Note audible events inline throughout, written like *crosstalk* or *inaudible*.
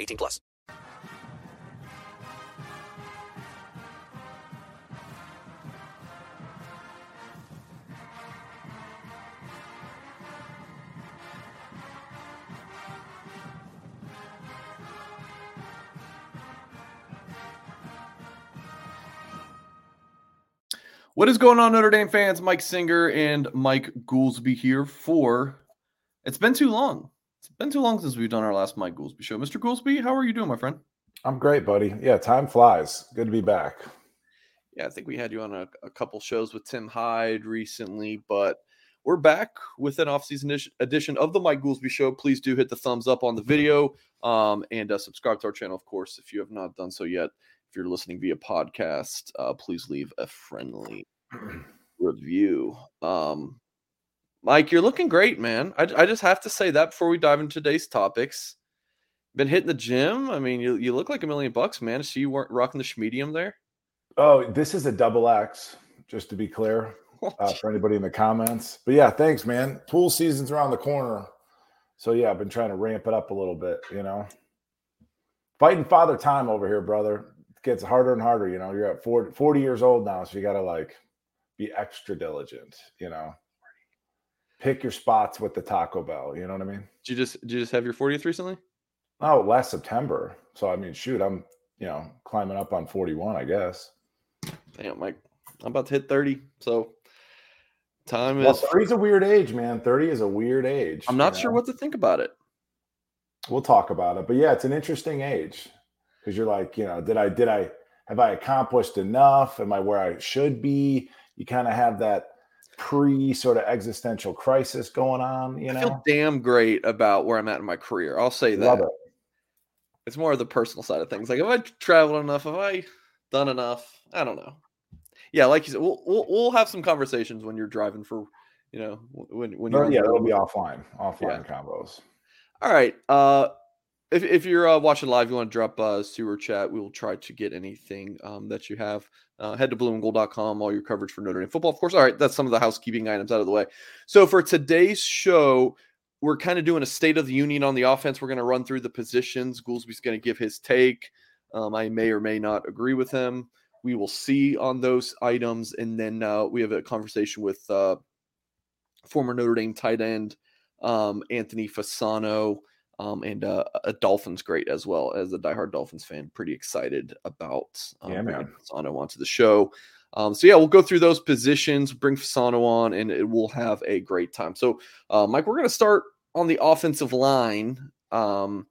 18 plus. What is going on, Notre Dame fans? Mike Singer and Mike Goolsby here for. It's been too long. It's been too long since we've done our last Mike Goolsby show. Mr. Goolsby, how are you doing, my friend? I'm great, buddy. Yeah, time flies. Good to be back. Yeah, I think we had you on a, a couple shows with Tim Hyde recently, but we're back with an off-season edition of the Mike Goolsby Show. Please do hit the thumbs up on the video um, and uh, subscribe to our channel, of course, if you have not done so yet if you're listening via podcast, uh, please leave a friendly *clears throat* review. Um, Mike, you're looking great, man. I, I just have to say that before we dive into today's topics. Been hitting the gym. I mean, you, you look like a million bucks, man. I see you weren't rocking the medium there. Oh, this is a double X, just to be clear *laughs* uh, for anybody in the comments. But yeah, thanks, man. Pool season's around the corner. So yeah, I've been trying to ramp it up a little bit, you know. Fighting father time over here, brother gets harder and harder. You know, you're at 40, 40 years old now, so you got to like be extra diligent. You know, pick your spots with the Taco Bell. You know what I mean? Did you just did you just have your 40th recently? Oh, last September. So I mean, shoot, I'm you know climbing up on 41, I guess. Damn, Mike, I'm about to hit 30. So time well, is 30 is a weird age, man. 30 is a weird age. I'm not sure know? what to think about it. We'll talk about it, but yeah, it's an interesting age because you're like, you know, did I did I have I accomplished enough? Am I where I should be? You kind of have that pre sort of existential crisis going on. You know, I feel damn great about where I'm at in my career. I'll say that. It. It's more of the personal side of things. Like, have I traveled enough? Have I done enough? I don't know. Yeah, like you said, we'll we'll, we'll have some conversations when you're driving for, you know, when when you're. yeah, it'll be offline, offline yeah. combos. All right. Uh, if, if you're uh, watching live, you want to drop uh, super chat, we will try to get anything um, that you have. Uh, head to blueandgold.com, all your coverage for Notre Dame football, of course. All right, that's some of the housekeeping items out of the way. So for today's show, we're kind of doing a state of the union on the offense. We're going to run through the positions. Goolsby's going to give his take. Um, I may or may not agree with him. We will see on those items, and then uh, we have a conversation with uh, former Notre Dame tight end um, Anthony Fasano. Um, and uh, a Dolphins great as well as a diehard Dolphins fan. Pretty excited about um, Yeah, bringing man. Fasano onto the show. Um, so yeah, we'll go through those positions, bring Fasano on, and it will have a great time. So, uh, Mike, we're going to start on the offensive line. Um,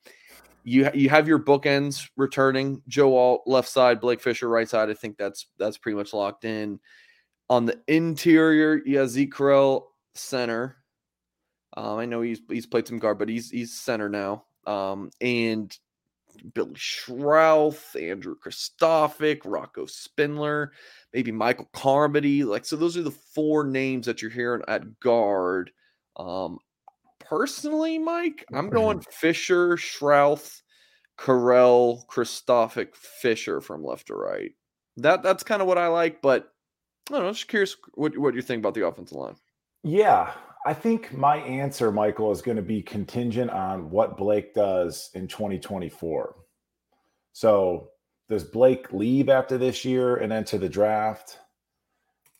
you you have your bookends returning. Joe Alt left side, Blake Fisher right side. I think that's that's pretty much locked in. On the interior, you have Zeke Correll center. Um, I know he's he's played some guard, but he's he's center now. Um, and Billy Schrauth, Andrew Kristofic, Rocco Spindler, maybe Michael Carmody. Like, so those are the four names that you're hearing at guard. Um, personally, Mike, I'm going *laughs* Fisher, Schrauth, Correll, Kristofic, Fisher from left to right. That that's kind of what I like, but I don't know. Just curious what what you think about the offensive line. Yeah, I think my answer, Michael, is going to be contingent on what Blake does in 2024. So, does Blake leave after this year and enter the draft?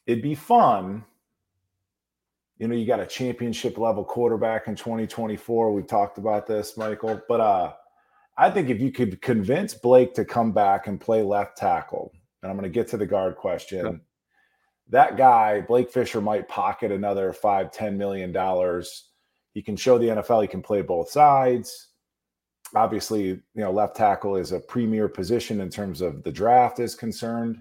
It'd be fun. You know, you got a championship level quarterback in 2024. We've talked about this, Michael. But uh I think if you could convince Blake to come back and play left tackle, and I'm going to get to the guard question. That guy, Blake Fisher, might pocket another five, ten million dollars. He can show the NFL he can play both sides. Obviously, you know, left tackle is a premier position in terms of the draft is concerned.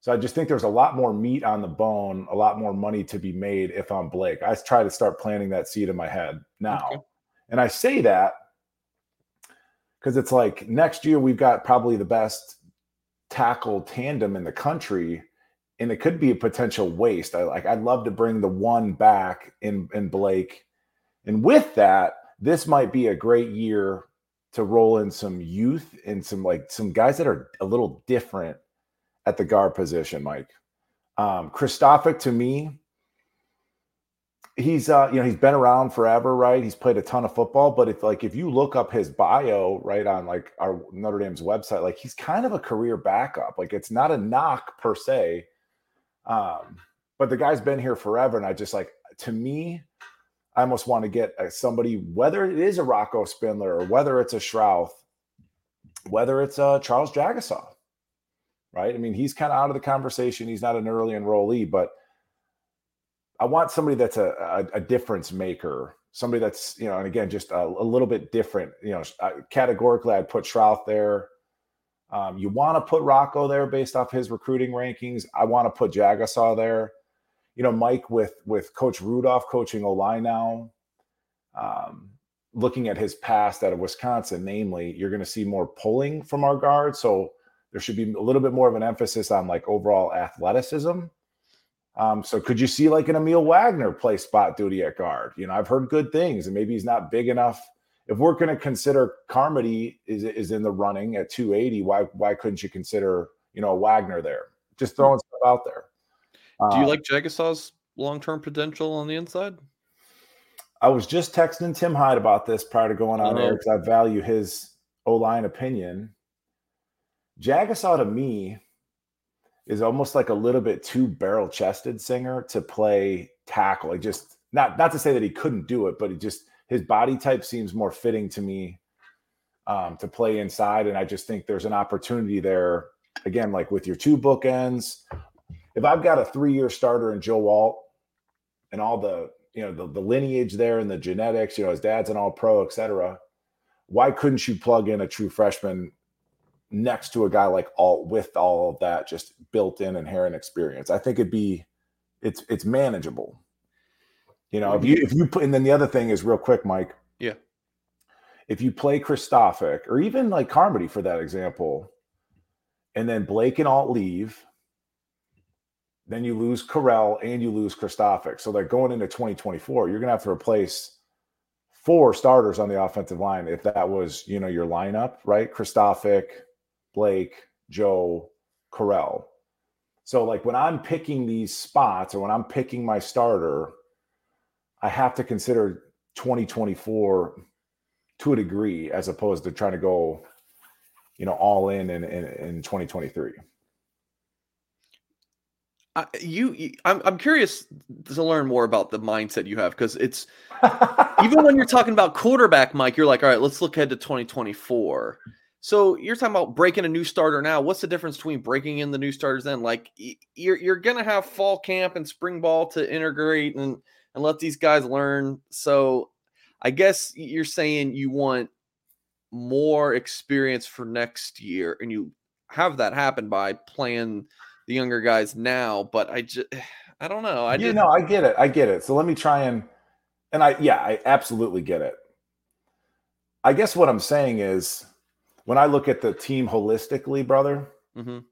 So I just think there's a lot more meat on the bone, a lot more money to be made if I'm Blake. I try to start planting that seed in my head now. Okay. And I say that because it's like next year we've got probably the best tackle tandem in the country and it could be a potential waste. I like I'd love to bring the one back in in Blake. And with that, this might be a great year to roll in some youth and some like some guys that are a little different at the guard position, Mike. Um Kristofic to me, he's uh you know he's been around forever right he's played a ton of football but if like if you look up his bio right on like our notre dame's website like he's kind of a career backup like it's not a knock per se um but the guy's been here forever and i just like to me i almost want to get uh, somebody whether it is a rocco spindler or whether it's a schrauth whether it's a charles jagusah right i mean he's kind of out of the conversation he's not an early enrollee but I want somebody that's a, a, a difference maker, somebody that's, you know, and again, just a, a little bit different. You know, uh, categorically, I'd put Schrauth there. Um, you want to put Rocco there based off his recruiting rankings. I want to put Jagusah there. You know, Mike with with Coach Rudolph coaching O line now. Um, looking at his past out of Wisconsin, namely, you're going to see more pulling from our guards. So there should be a little bit more of an emphasis on like overall athleticism. Um, so could you see like an Aamil Wagner play spot duty at guard? You know, I've heard good things, and maybe he's not big enough. If we're going to consider Carmody is is in the running at 280, why why couldn't you consider you know Wagner there? Just throwing stuff out there. Do you Uh, like Jagusah's long term potential on the inside? I was just texting Tim Hyde about this prior to going on Uh-oh. air because I value his O line opinion. Jagusah to me is almost like a little bit too barrel chested singer to play tackle. Like just not not to say that he couldn't do it, but it just his body type seems more fitting to me um, to play inside. And I just think there's an opportunity there again, like with your two bookends. If I've got a three year starter in Joe Alt and all the you know the, the lineage there and the genetics, you know, his dad's an all pro, et cetera. Why couldn't you plug in a true freshman next to a guy like Alt with all of that just built in inherent experience? I think it'd be it's it's manageable. You know, if mm-hmm. you if you put and then the other thing is real quick, Mike. Yeah. If you play Kristofic or even like Carmody for that example, and then Blake and Alt leave, then you lose Correll and you lose Kristofic. So like going into 2024, you're gonna have to replace four starters on the offensive line if that was, you know, your lineup, right? Kristofic, Blake, Joe, Correll. So like when I'm picking these spots or when I'm picking my starter, I have to consider 2024 to a degree as opposed to trying to go, you know, all in in, in, in 2023. I, you, you I'm, I'm curious to learn more about the mindset you have because it's *laughs* even when you're talking about quarterback, Mike, you're like, all right, let's look ahead to 2024. So you're talking about breaking a new starter now. What's the difference between breaking in the new starters then? Like you're you're gonna have fall camp and spring ball to integrate and and let these guys learn. So I guess you're saying you want more experience for next year, and you have that happen by playing the younger guys now. But I just *sighs* I don't know. I you just, know, I get it. I get it. So let me try and and I yeah, I absolutely get it. I guess what I'm saying is when I look at the team holistically, brother, Mhm.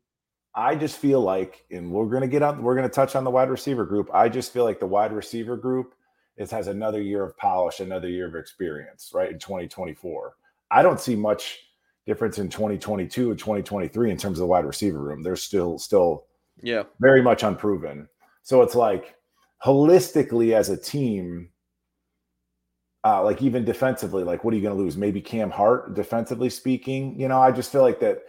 I just feel like, and we're gonna get on, we're gonna touch on the wide receiver group. I just feel like the wide receiver group is has another year of polish, another year of experience, right? In 2024. I don't see much difference in 2022 and 2023 in terms of the wide receiver room. They're still still yeah. very much unproven. So it's like holistically as a team, uh, like even defensively, like what are you going to lose? Maybe Cam Hart, defensively speaking. You know, I just feel like that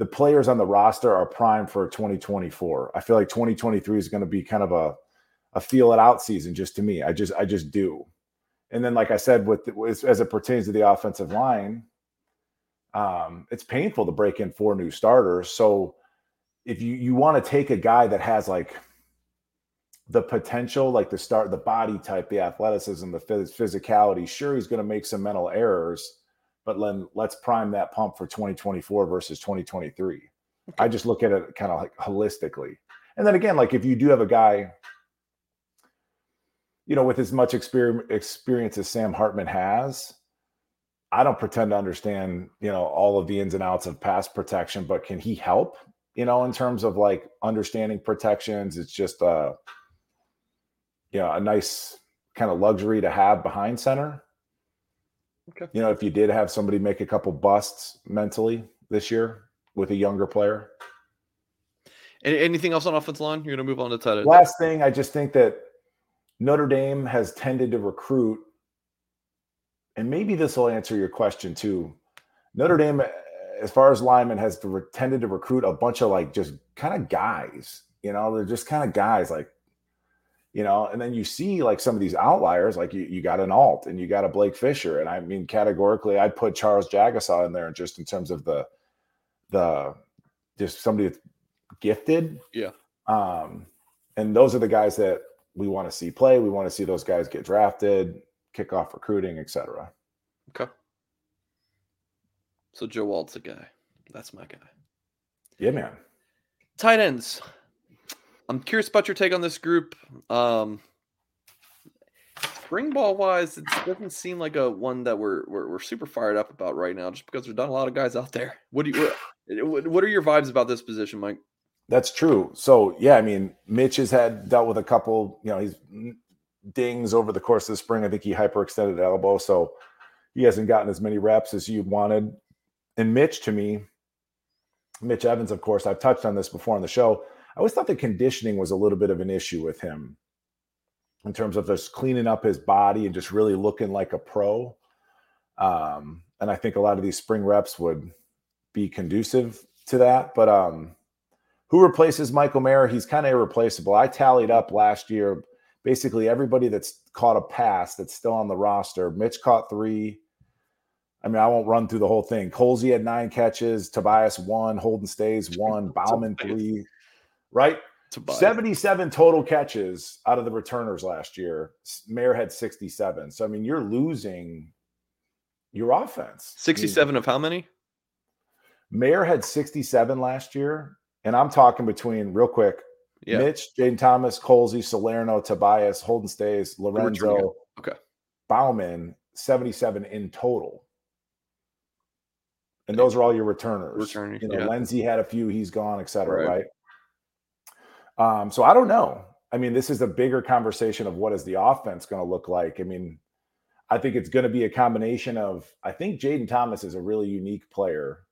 the players on the roster are primed for 2024. I feel like 2023 is going to be kind of a a feel it out season, just to me. I just I just do. And then, like I said, with as, it pertains to the offensive line, um, it's painful to break in four new starters. So if you you want to take a guy that has like the potential, like the start, the body type, the athleticism, the phys- physicality, sure he's going to make some mental errors, but then let's prime that pump for 2024 versus 2023. I just look at it kind of like holistically. And then again, like if you do have a guy, you know, with as much experience experience as Sam Hartman has, I don't pretend to understand, you know, all of the ins and outs of pass protection, but can he help? You know, in terms of like understanding protections, it's just a, you know, a nice kind of luxury to have behind center. Okay. You know, if you did have somebody make a couple busts mentally this year with a younger player. Anything else on offensive line? You're gonna move on to tight end. Last thing, I just think that Notre Dame has tended to recruit, and maybe this will answer your question too. Notre Dame, as far as linemen, has to- tended to recruit a bunch of like just kind of guys. You know, they're just kind of guys like, you know, and then you see like some of these outliers, like you, you got an alt and you got a Blake Fisher. And I mean, categorically, I'd put Charles Jagusah in there just in terms of the, the, just somebody that's gifted. Yeah. Um, and those are the guys that we want to see play. We want to see those guys get drafted, kick off recruiting, etc. Okay. So Joe Alt's the guy. That's my guy. Yeah, man. Tight ends. I'm curious about your take on this group. Um, spring ball wise, it doesn't seem like a one that we're, we're we're super fired up about right now, just because there's not a lot of guys out there. What do you what, what are your vibes about this position, Mike? That's true. So yeah, I mean, Mitch has had dealt with a couple. You know, he's dings over the course of the spring. I think he hyperextended elbow, so he hasn't gotten as many reps as you wanted. And Mitch, to me, Mitch Evans, of course, I've touched on this before on the show. I always thought the conditioning was a little bit of an issue with him in terms of just cleaning up his body and just really looking like a pro. Um, and I think a lot of these spring reps would be conducive to that. But um, who replaces Michael Mayer? He's kind of irreplaceable. I tallied up last year basically everybody that's caught a pass that's still on the roster. Mitch caught three. I mean, I won't run through the whole thing. Colzie had nine catches, Tobias one, Holden Staes one, *laughs* Bauman three, right? Tobias. 77 total catches out of the returners last year. Mayer had 67. So, I mean, you're losing your offense. I mean, 67 of how many? Mayer had 67 last year. And I'm talking between, real quick, Yeah. Mitch, Jaden Thomas, Colzie, Salerno, Tobias, Holden Staes, Lorenzo, Okay. Bauman, 77 in total. And those are all your returners. Returning, you know, yeah. Lindsay had a few, he's gone, et cetera, Right. right? Um, so I don't know. I mean, this is a bigger conversation of what is the offense going to look like. I mean, I think it's going to be a combination of. I think Jaden Thomas is a really unique player,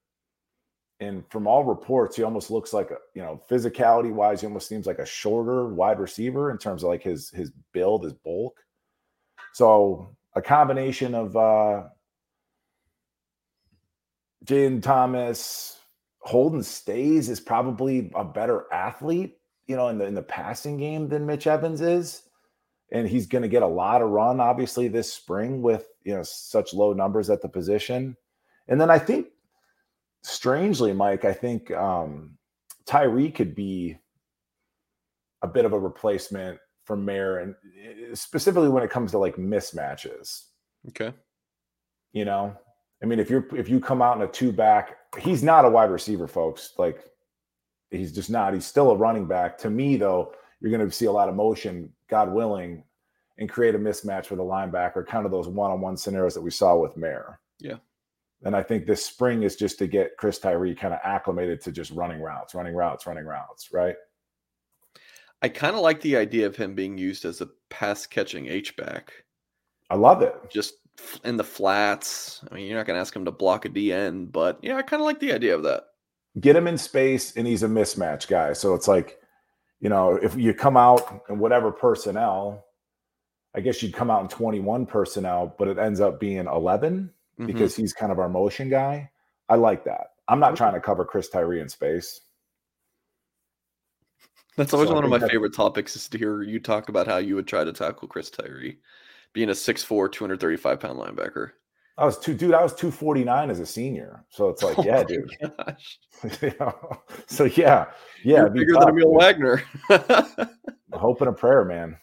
and from all reports, he almost looks like a you know physicality wise, he almost seems like a shorter wide receiver in terms of like his his build, his bulk. So a combination of uh Jaden Thomas, Holden Staes is probably a better athlete, you know, in the in the passing game than Mitch Evans is. And he's going to get a lot of run, obviously, this spring with you know such low numbers at the position. And then I think, strangely, Mike, I think um, Tyree could be a bit of a replacement for Mayer, and eh, specifically when it comes to like mismatches. Okay. You know, I mean, if you're if you come out in a two back, he's not a wide receiver, folks. Like he's just not. He's still a running back. To me, though, you're going to see a lot of motion, God willing, and create a mismatch with a linebacker, kind of those one-on-one scenarios that we saw with Mayer. Yeah. And I think this spring is just to get Chris Tyree kind of acclimated to just running routes, running routes, running routes, right? I kind of like the idea of him being used as a pass catching H back. I love it. Just in the flats. I mean, you're not going to ask him to block a DN, but yeah, I kind of like the idea of that. Get him in space, and he's a mismatch guy. So it's like, you know, if you come out in whatever personnel, I guess you'd come out in 21 personnel, but it ends up being 11 Mhm. because he's kind of our motion guy. I like that. I'm not trying to cover Chris Tyree in space. That's always So one of my favorite topics is to hear you talk about how you would try to tackle Chris Tyree, being a 6'4, 235 pound linebacker. I was two, dude. I was 249 as a senior. So it's like, *laughs* Oh yeah, dude. gosh. *laughs* You know? So yeah, yeah. You're bigger tough, than Aamil dude. Wagner. *laughs* Hope and a prayer, man.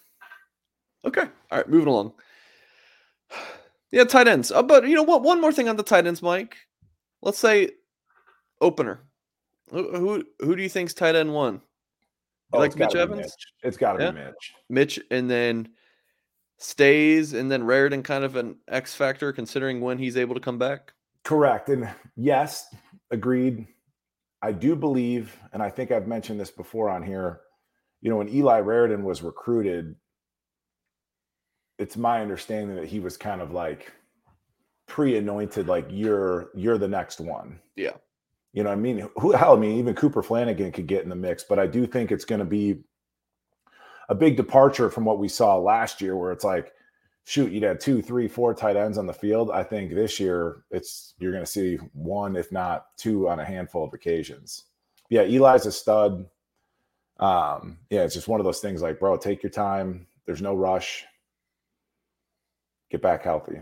okay. All right. Moving along. Yeah, tight ends. Uh, but you know what? One more thing on the tight ends, Mike. Let's say opener. Who who, who do you think's tight end one? You Oh, like Mitch Evans? Mitch. It's got to Yeah? be Mitch. Mitch, and then Staes, and then Raridon kind of an X factor considering when he's able to come back. Correct. And yes, agreed. I do believe, and I think I've mentioned this before on here, you know, when Eli Raridon was recruited, it's my understanding that he was kind of like pre-anointed, like you're you're the next one. Yeah. You know what I mean? Who hell, I mean, even Cooper Flanagan could get in the mix, but I do think it's going to be a big departure from what we saw last year, where it's like, shoot, you'd had two, three, four tight ends on the field. I think this year it's you're going to see one, if not two, on a handful of occasions. Yeah, Eli's a stud. Um, yeah, it's just one of those things like, bro, take your time. There's no rush. Get back healthy.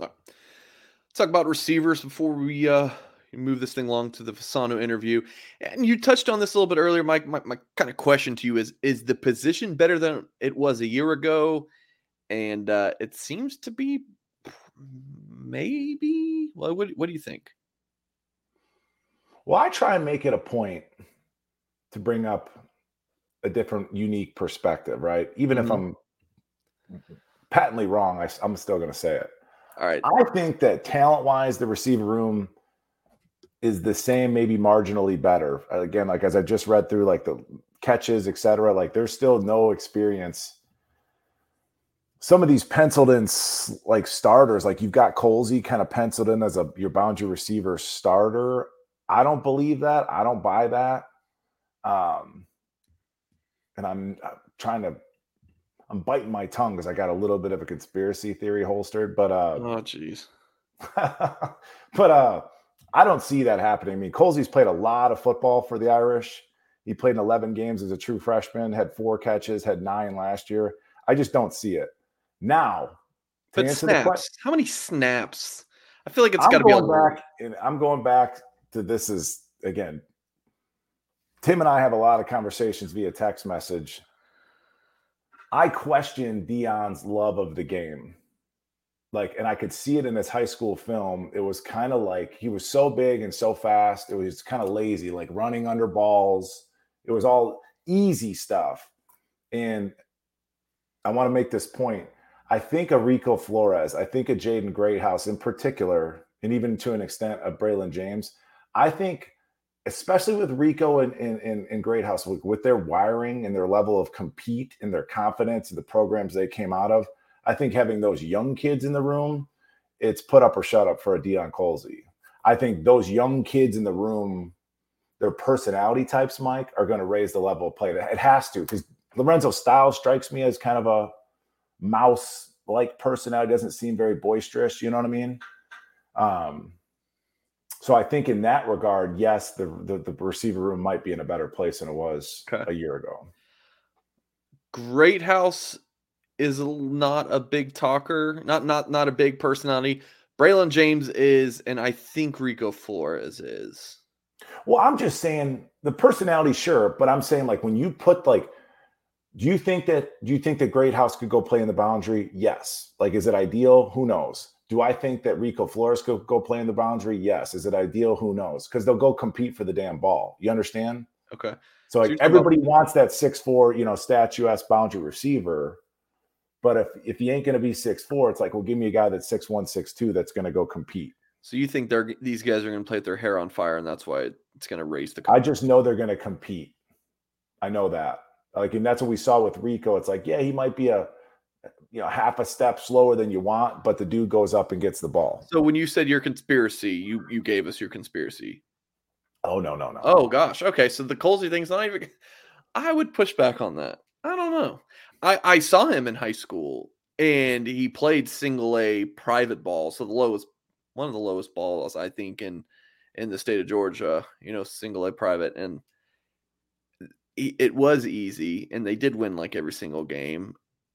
All right. Let's talk about receivers before we uh move this thing along to the Fasano interview. And you touched on this a little bit earlier, Mike. My, my kind of question to you is is the position better than it was a year ago? And uh it seems to be maybe. Well, what what do you think? Well, I try and make it a point to bring up a different, unique perspective, right? Even if Mhm. I'm patently wrong, I, am still going to say it. All right. I think that talent wise, the receiver room is the same, maybe marginally better. Again, like as I just read through, like the catches, etc. like there's still no experience. Some of these penciled in like starters, like you've got Colzie kind of penciled in as a your boundary receiver starter. I don't believe that. I don't buy that. Um, and I'm uh, trying to, I'm biting my tongue because I got a little bit of a conspiracy theory holstered, but uh, Oh, jeez. *laughs* but uh, I don't see that happening. I mean, Colzie's played a lot of football for the Irish. He played in 11 games as a true freshman, had four catches, had nine last year. I just don't see it. Now, to But snaps. How many snaps? I feel like it's got to be a back, and I'm going back to this is again. Tim and I have a lot of conversations via text message. I question Dion's love of the game. Like, and I could see it in this high school film. It was kind of like he was so big and so fast. It was kind of lazy, like running under balls. It was all easy stuff. And I want to make this point. I think of Rico Flores, I think of Jaden Greathouse in particular, and even to an extent of Braylon James. I think, especially with Rico and, and, and, and Greathouse, with, with their wiring and their level of compete and their confidence and the programs they came out of, I think having those young kids in the room, it's put up or shut up for a Deion Colzie. I think those young kids in the room, their personality types, Mike, are going to raise the level of play. It has to because Lorenzo Styles strikes me as kind of a mouse like personality, doesn't seem very boisterous. You know what I mean? Um, so I think in that regard, yes, the, the, the receiver room might be in a better place than it was Okay. a year ago. Greathouse is not a big talker, not not not a big personality. Braylon James is, and I think Rico Flores is. Well, I'm just saying the personality, sure, but I'm saying like when you put like, do you think that do you think that Greathouse could go play in the boundary? Yes. Like, is it ideal? Who knows? Do I think that Rico Flores could go play in the boundary? Yes. Is it ideal? Who knows? Because they'll go compete for the damn ball. You understand? Okay. So like you're about- everybody wants that six four, you know, statue s boundary receiver. But if if he ain't gonna be six four, it's like, well, give me a guy that's six one, six two that's gonna go compete. So you think they're these guys are going to play with their hair on fire, and that's why it's going to raise the. I just know they're gonna compete. I know that. Like, and that's what we saw with Rico. It's like, yeah, he might be a you know half a step slower than you want, but the dude goes up and gets the ball. So when you said your conspiracy, you you gave us your conspiracy. Oh no, no, no. Oh gosh. Okay. So the Colzie thing's not even. I would push back on that. I don't know. I I saw him in high school, and he played single A private ball, so the lowest, one of the lowest balls I think in in the state of Georgia. You know, single A private, and he- it was easy, and they did win like every single game.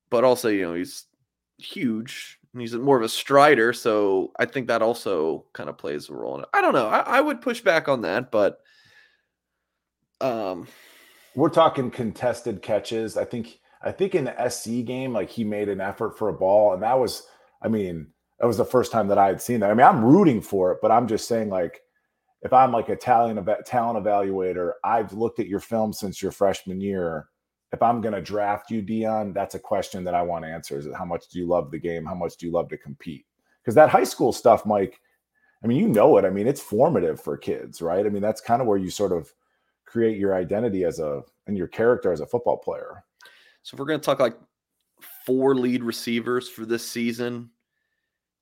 But also, you know, he's huge. and He's more of a strider, so I think that also kind of plays a role in it. I don't know. I, I would push back on that, but um, We're talking contested catches. I think I think in the SC game, like he made an effort for a ball, and that was, I mean, that was the first time that I had seen that. I mean, I'm rooting for it, but I'm just saying, like, if I'm like a talent talent evaluator, I've looked at your film since your freshman year. If I'm going to draft you, Deion, that's a question that I want answers. How much do you love the game? How much do you love to compete? Because that high school stuff, Mike, I mean, you know it. I mean, it's formative for kids, right? I mean, that's kind of where you sort of create your identity as a and your character as a football player. So if we're going to talk like four lead receivers for this season,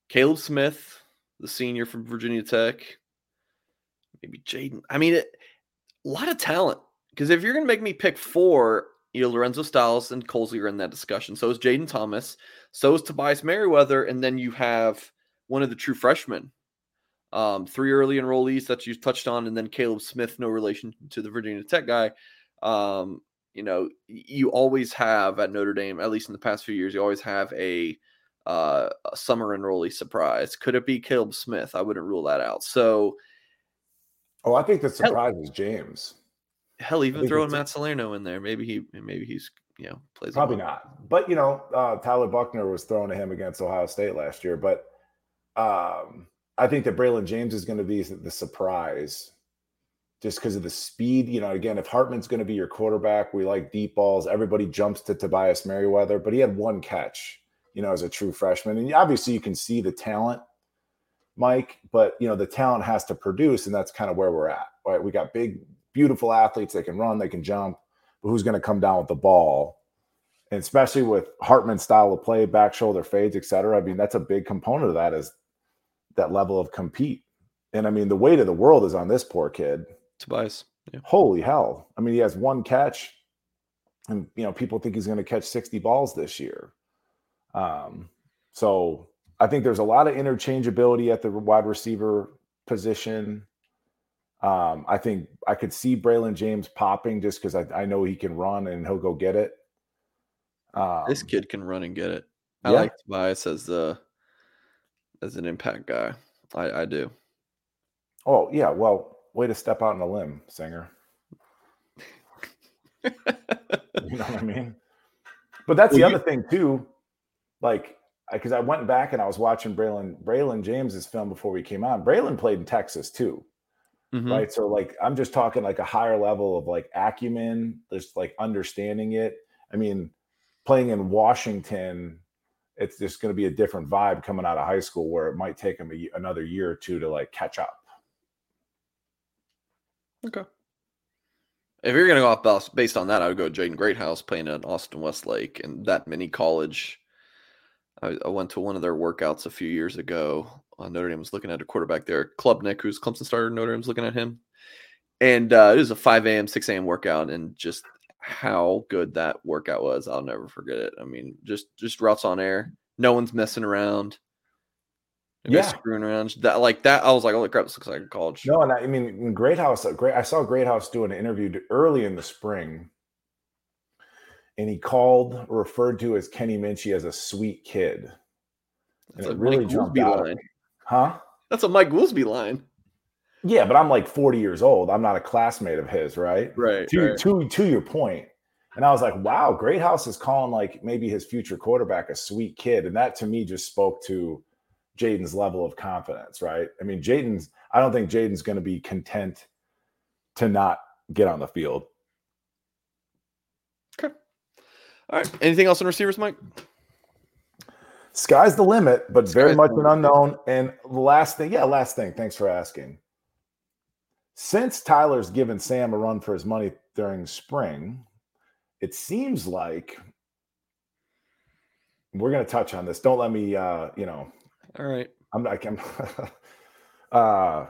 Caleb Smith, the senior from Virginia Tech, maybe Jaden. I mean, it, a lot of talent. Because if you're going to make me pick four, you know, Lorenzo Styles and Colzie are in that discussion. So is Jaden Thomas. So is Tobias Merriweather. And then you have one of the true freshmen. Um, three early enrollees that you touched on, and then Caleb Smith, no relation to the Virginia Tech guy. Um, you know, you always have at Notre Dame, at least in the past few years, you always have a, uh, a summer enrollee surprise. Could it be Caleb Smith? I wouldn't rule that out. So Oh, I think the surprise is James. hell, even throwing Matt Salerno in there, maybe he, maybe he's you know plays Probably not. But you know, uh, Tyler Buckner was thrown to him against Ohio State last year. But um, I think that Braylon James is going to be the surprise just because of the speed. You know, again, if Hartman's going to be your quarterback, we like deep balls. Everybody jumps to Tobias Merriweather, but he had one catch, you know, as a true freshman. And obviously you can see the talent, Mike, but you know, the talent has to produce, and that's kind of where we're at. Right. We got big, beautiful athletes. They can run, they can jump, but who's going to come down with the ball? And especially with Hartman's style of play, back shoulder fades, et cetera. I mean, that's a big component of that is that level of compete. And I mean, the weight of the world is on this poor kid. Tobias. Yeah. Holy hell. I mean, he has one catch, and you know, people think he's going to catch 60 balls this year. Um, so I think there's a lot of interchangeability at the wide receiver position. Um, I think I could see Braylon James popping just because I, I know he can run and he'll go get it. Um, This kid can run and get it. I yeah. like Tobias as the as an impact guy. I, I do. Oh yeah, well, way to step out on a limb, singer. *laughs* You know what I mean? But that's the you- other thing too. Like, because I went back and I was watching Braylon Braylon James's film before we came on. Braylon played in Texas too, Mhm. right? So like, I'm just talking like a higher level of like acumen, just like understanding it. I mean, playing in Washington, it's just going to be a different vibe coming out of high school where it might take him a, another year or two to like catch up. Okay. If you're gonna go off based on that, I would go Jaden Greathouse playing at Austin Westlake and that mini college I, I went to one of their workouts a few years ago. Uh, Notre Dame was looking at a quarterback there, Klubnik, who's Clemson starter. Notre Dame's looking at him, and uh, it was a 5 a.m., 6 a.m. workout, and just how good that workout was, I'll never forget it. I mean, just just routes on air, no one's messing around. Yeah. screwing around. That like that, I was like, "Holy crap! This looks like a college." No, and I, I mean, Greathouse, uh, great. I saw Greathouse do an interview early in the spring, and he called referred to as Kenny Minchey as a sweet kid. That's And a it really Mike jumped Goolsby out line. Huh? That's a Mike Goolsby line. Yeah, but I'm like 40 years old. I'm not a classmate of his, right? Right. To right. to to your point. And I was like, wow, Greathouse is calling like maybe his future quarterback a sweet kid. And that to me just spoke to Jaden's level of confidence, right? I mean, Jaden's, I don't think Jaden's going to be content to not get on the field. Okay. All right. Anything else on receivers, Mike? Sky's the limit, but very much an unknown. And last thing, yeah, last thing. Thanks for asking. Since Tyler's given Sam a run for his money during spring, it seems like we're going to touch on this. Don't let me, uh, you know, All right. I'm not. I'm, *laughs* uh,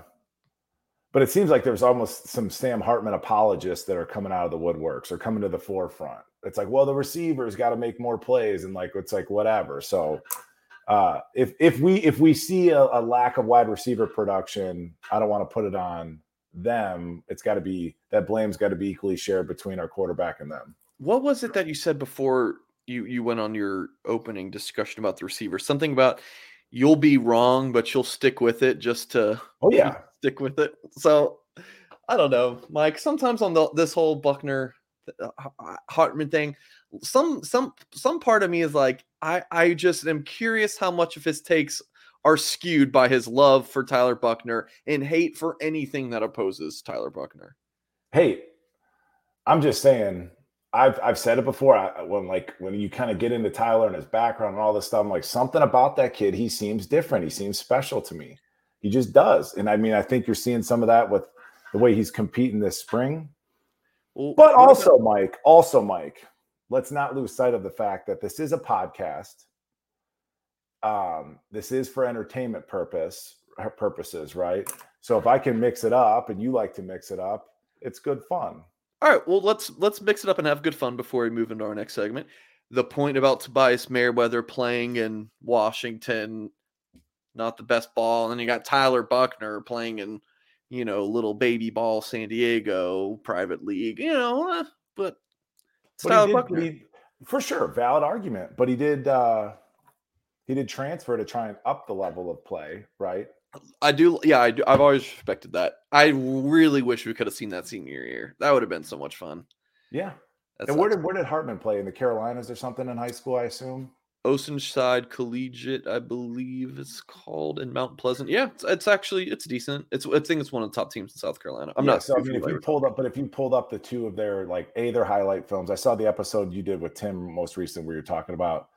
but it seems like there's almost some Sam Hartman apologists that are coming out of the woodworks or coming to the forefront. It's like, well, the receivers got to make more plays, and like it's like whatever. So, uh, if if we if we see a, a lack of wide receiver production, I don't want to put it on them. It's got to be that blame's got to be equally shared between our quarterback and them. What was it that you said before you you went on your opening discussion about the receivers? Something about you'll be wrong, but you'll stick with it just to Oh *laughs* yeah, stick with it. So I don't know, Mike. Sometimes on the, this whole Buckner uh, Hartman thing, some some some part of me is like, I I just am curious how much of his takes are skewed by his love for Tyler Buckner and hate for anything that opposes Tyler Buckner. hey, I'm just saying. I've I've said it before. I, when like when you kind of get into Tyler and his background and all this stuff, I'm like something about that kid. He seems different. He seems special to me. He just does. And I mean, I think you're seeing some of that with the way he's competing this spring. But also, Mike, also Mike, let's not lose sight of the fact that this is a podcast. Um, this is for entertainment purpose purposes, right? So if I can mix it up and you like to mix it up, it's good fun. All right, well let's let's mix it up and have good fun before we move into our next segment. The point about Tobias Merriweather playing in Washington, not the best ball, and then you got Tyler Buckner playing in, you know, little baby ball San Diego private league, you know, eh, but But Tyler did, Buckner. he- for sure, valid argument. But he did uh he did transfer to try and up the level of play, right? I do, yeah, I do, I've always respected that. I really wish we could have seen that senior year. That would have been so much fun. Yeah. That and where did where did Hartman play? In the Carolinas or something in high school, I assume? Oceanside Collegiate, I believe it's called in Mount Pleasant. Yeah, it's, it's actually it's decent. It's I think it's one of the top teams in South Carolina. I'm Yeah, not. So I mean, if you pulled up, but if you pulled up the two of their like a their highlight films, I saw the episode you did with Tim most recent where you're talking about,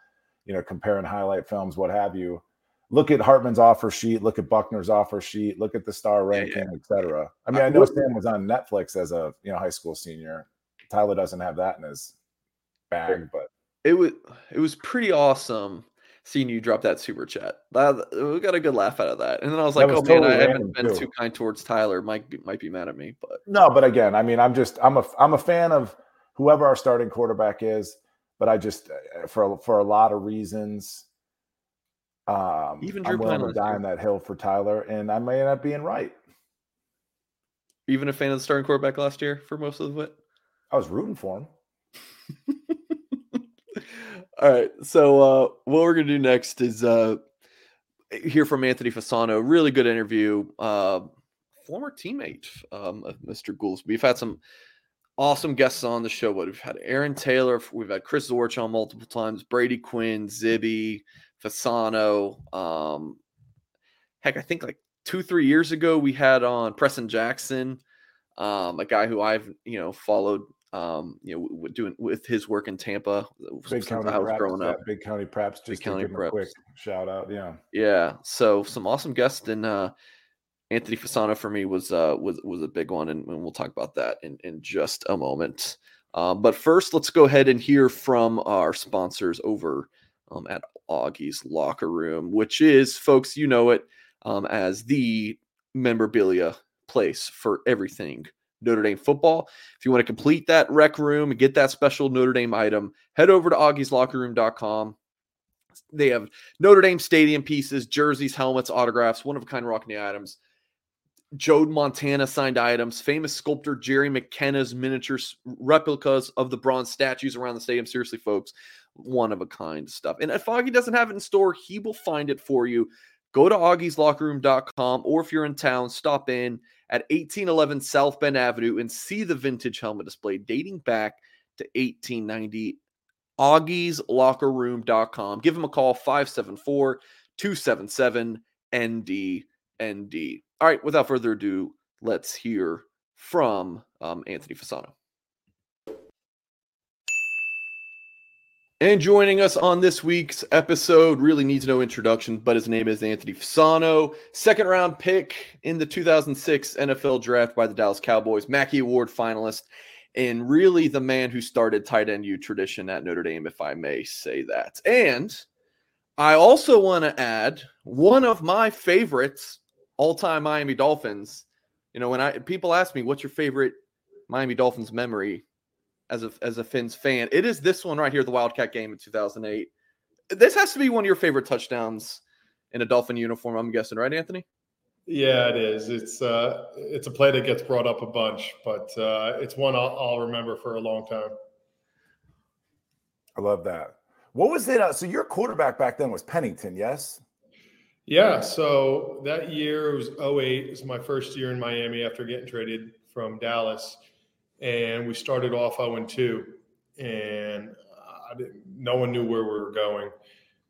you know, comparing highlight films, what have you. Look at Hartman's offer sheet. Look at Buckner's offer sheet. Look at the star Yeah, ranking, et cetera. I mean, I know Sam was on Netflix as a you know high school senior. Tyler doesn't have that in his bag, but it was it was pretty awesome seeing you drop that super chat. That, we got a good laugh out of that, and then I was like, was oh man, I haven't been too. too kind towards Tyler. Might be, might be mad at me, but no. But again, I mean, I'm just I'm a I'm a fan of whoever our starting quarterback is. But I just uh, for for a lot of reasons. Um, Even Drew I'm willing Pyne to die on that hill for Tyler, and I may end up being right. even a fan of the starting quarterback last year for most of it. I was rooting for him. *laughs* All right. So uh what we're gonna do next is uh hear from Anthony Fasano. Really good interview. Uh former teammate um of Mr. Goolsby. We've had some awesome guests on the show. What we've had Aaron Taylor, we've had Chris Zorich on multiple times, Brady Quinn, Zibby, Fasano. Um heck, I think like two, three years ago we had on Preston Jackson, um, a guy who I've you know followed um, you know, w- doing with his work in Tampa Big County I was Preps. growing up. Big County Preps. Just County give him a quick shout out. Yeah. Yeah, so some awesome guests and uh, Anthony Fasano for me was uh, was was a big one, and, and we'll talk about that in in just a moment. Um, but first, let's go ahead and hear from our sponsors over um, at Augie's Locker Room, which is, folks, you know it um, as the memorabilia place for everything Notre Dame football. If you want to complete that rec room and get that special Notre Dame item, head over to augieslockerroom.com. They have Notre Dame stadium pieces, jerseys, helmets, autographs, one of a kind Rockne items. Joe Montana signed items, famous sculptor Jerry McKenna's miniature replicas of the bronze statues around the stadium. Seriously, folks, one of a kind stuff. And if Augie doesn't have it in store, he will find it for you. Go to augieslockerroom.com, or if you're in town, stop in at 1811 South Bend Avenue and see the vintage helmet display dating back to 1890. Augie'sLockerRoom.com. Give him a call 574 277 ND. All right, without further ado, let's hear from um, Anthony Fasano. And joining us on this week's episode really needs no introduction, but his name is Anthony Fasano, second round pick in the 2006 NFL draft by the Dallas Cowboys, Mackey Award finalist, and really the man who started tight end U tradition at Notre Dame, if I may say that. And I also want to add one of my favorites all time Miami Dolphins. You know, when I people ask me what's your favorite Miami Dolphins memory, as a as a Fins fan. It is this one right here, the Wildcat game in 2008. This has to be one of your favorite touchdowns in a Dolphin uniform. I'm guessing, right, Anthony? Yeah, it is. It's uh, it's a play that gets brought up a bunch, but uh, it's one I'll, I'll remember for a long time. I love that. What was it? Uh, so your quarterback back then was Pennington, yes? Yeah. So that year was 08. It was my first year in Miami after getting traded from Dallas and we started off 0 2, and no one knew where we were going.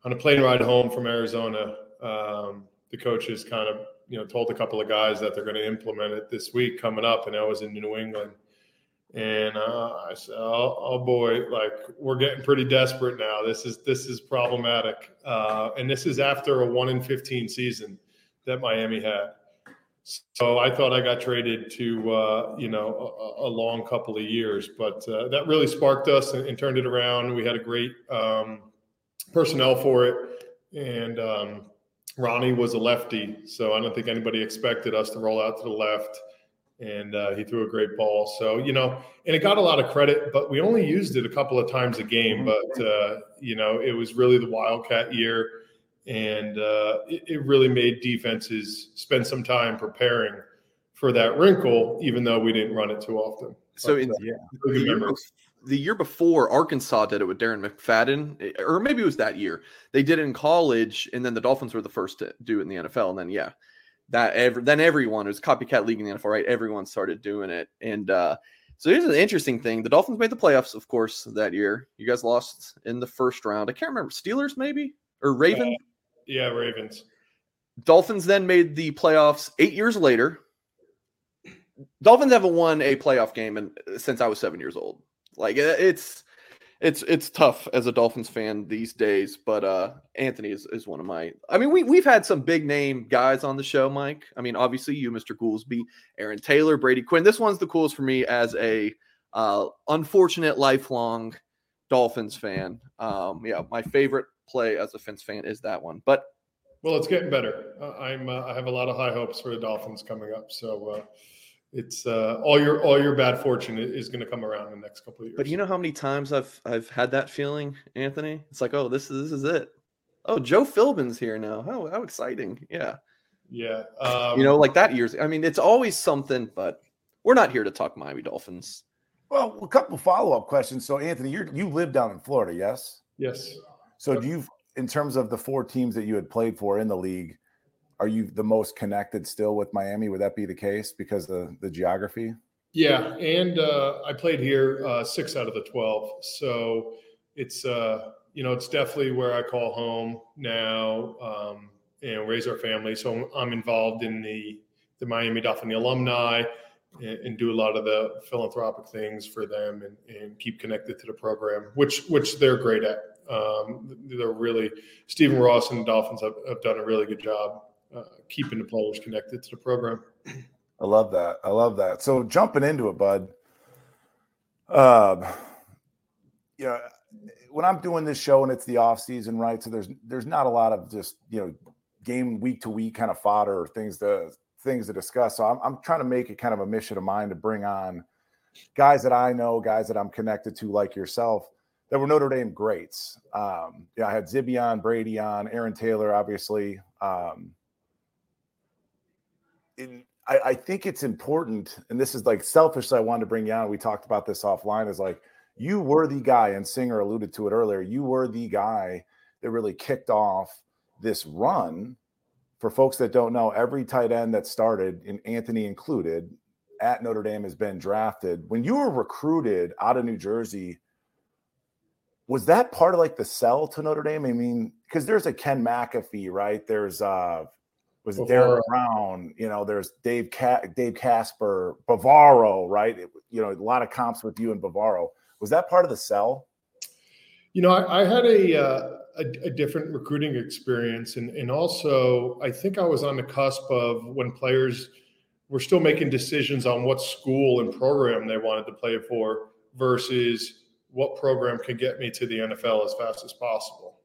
On a plane ride home from Arizona, um, the coaches kind of you know told a couple of guys that they're going to implement it this week coming up, and I was in New England. And uh, I said, oh, "Oh boy, like we're getting pretty desperate now. This is this is problematic, uh, and this is after a one in fifteen season that Miami had. So I thought I got traded to uh, you know a, a, long couple of years, but uh, that really sparked us and, and, turned it around. We had a great um, personnel for it, and um, Ronnie was a lefty, so I don't think anybody expected us to roll out to the left. And uh, he threw a great ball. So you know, and it got a lot of credit, but we only used it a couple of times a game. But uh, you know, it was really the Wildcat year and uh, it, it, really made defenses spend some time preparing for that wrinkle, even though we didn't run it too often. So, in, uh, yeah, the year, the year, before, Arkansas did it with Darren McFadden, eh, or maybe it was that year. They did it in college, and then the Dolphins were the first to do it in the NFL. And then, yeah, that ever then everyone it was copycat league in the NFL, right? Everyone started doing it, and uh, so here's an interesting thing: the Dolphins made the playoffs, of course, that year. You guys lost in the first round. I can't remember Steelers, maybe or Ravens. Yeah, Ravens. Dolphins then made the playoffs eight years later. Dolphins haven't won a playoff game in, since I was seven years old. Like it's it's it's tough as a Dolphins fan these days. But uh Anthony is, is one of my. I mean, we we've had some big name guys on the show, Mike. I mean, obviously you, Mr. Goolsby, Aaron Taylor, Brady Quinn. This one's the coolest for me as a uh, unfortunate lifelong Dolphins fan. Um, yeah, my favorite play as a Fins fan is that one. But well, it's getting better. Uh, I'm I have a lot of high hopes for the Dolphins coming up. So uh, it's uh, all your all your bad fortune is going to come around in the next couple of years. But you know how many times I've I've had that feeling, Anthony? It's like, oh, this is this is it. Oh, Joe Philbin's here now. How how exciting! Yeah, yeah. Um, you know, like that year's. I mean, it's always something. But we're not here to talk Miami Dolphins. Well, a couple follow up questions. So, Anthony, you you live down in Florida, yes? Yes. So do you, in terms of the four teams that you had played for in the league, are you the most connected still with Miami? Would that be the case because the the geography? Yeah, and uh, I played here uh, six out of the twelve, so it's uh, you know it's definitely where I call home now um, and raise our family. So I'm involved in the the Miami Dolphin alumni and, and, do a lot of the philanthropic things for them and, and keep connected to the program, which which they're great at. Um, they're really Stephen Ross and the Dolphins have, have done a really good job uh, keeping the players connected to the program. I love that. I love that. So jumping into it, bud. Um, yeah, when I'm doing this show and it's the off season, right? So there's there's not a lot of just you know game week to week kind of fodder or things to things to discuss. So I'm I'm trying to make it kind of a mission of mine to bring on guys that I know, guys that I'm connected to, like yourself, that were Notre Dame greats. Um, yeah, I had Zibby on, Brady on, Aaron Taylor, obviously. Um, I, I think it's important, and this is like selfish. I wanted to bring you on. We talked about this offline. Is like you were the guy, and Singer alluded to it earlier. You were the guy that really kicked off this run. For folks that don't know, every tight end that started, and Anthony included, at Notre Dame has been drafted. When you were recruited out of New Jersey, was that part of like the sell to Notre Dame? I mean, because there's a Ken McAfee, right? There's uh was Bavaro. Derek Brown, you know, there's Dave Ca- Dave Casper, Bavaro, right? It, you know, a lot of comps with you and Bavaro. Was that part of the sell? You know, I, I had a, uh, a, a different recruiting experience, and and also I think I was on the cusp of when players were still making decisions on what school and program they wanted to play for versus what program can get me to the NFL as fast as possible.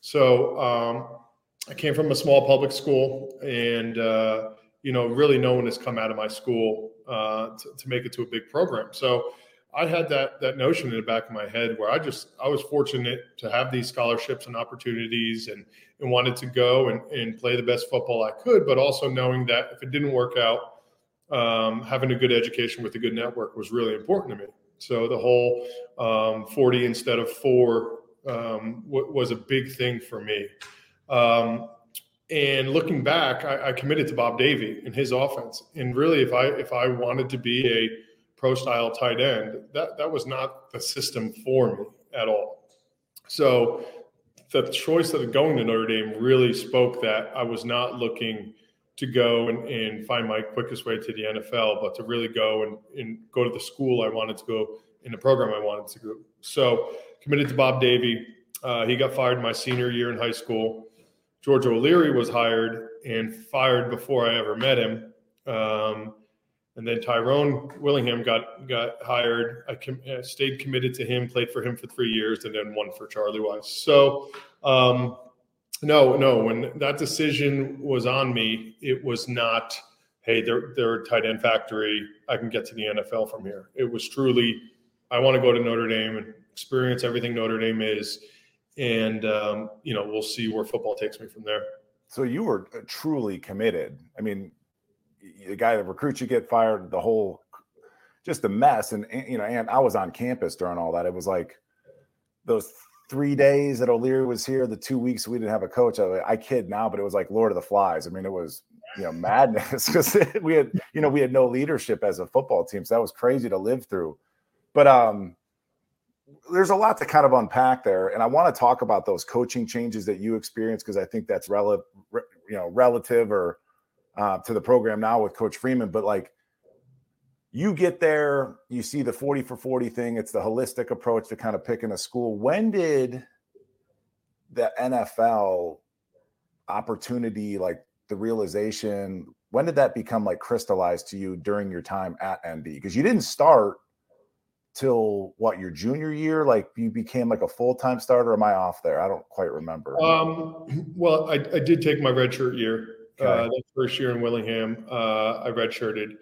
So um, I came from a small public school, and uh, you know, really no one has come out of my school uh, to, to, make it to a big program. So I had that that notion in the back of my head where I just I was fortunate to have these scholarships and opportunities, and and wanted to go and, and play the best football I could, but also knowing that if it didn't work out, um, having a good education with a good network was really important to me. So the whole um, 40 instead of four um, w- was a big thing for me. Um, and looking back, I, I, committed to Bob Davie and his offense. And really, if I if I wanted to be a pro style tight end, that that was not the system for me at all. So the choice of going to Notre Dame really spoke that I was not looking to go and, and find my quickest way to the NFL, but to really go and, and go to the school I wanted to go in the program I wanted to go. So committed to Bob Davie. Uh, he got fired my senior year in high school. George O'Leary was hired and fired before I ever met him. Um, and then Tyrone Willingham got got hired. I com- stayed committed to him, played for him for three years, and then one for Charlie Weis. So um, no, no. When that decision was on me, it was not, hey, they're they're a tight end factory. I can get to the NFL from here. It was truly, I want to go to Notre Dame and experience everything Notre Dame is, and um, you know, we'll see where football takes me from there. So you were uh, truly committed. I mean, the guy that recruits you get fired, the whole, just a mess. And you know, and I was on campus during all that. It was like those three days that O'Leary was here, the two weeks we didn't have a coach. I, I kid now, but it was like Lord of the Flies. I mean, it was you know madness *laughs* because *laughs* we had you know we had no leadership as a football team, so that was crazy to live through. But um, there's a lot to kind of unpack there, and I want to talk about those coaching changes that you experienced because I think that's relative, you know, relative or uh, to the program now with Coach Freeman. But like you get there, you see the 40 for 40 thing. It's the holistic approach to kind of picking a school. When did the NFL opportunity, like the realization, when did that become like crystallized to you during your time at ND? Because you didn't start till what your junior year like you became like a full-time starter am i off there i don't quite remember um *clears throat* well i, I did take my redshirt year okay. uh that first year in willingham uh i redshirted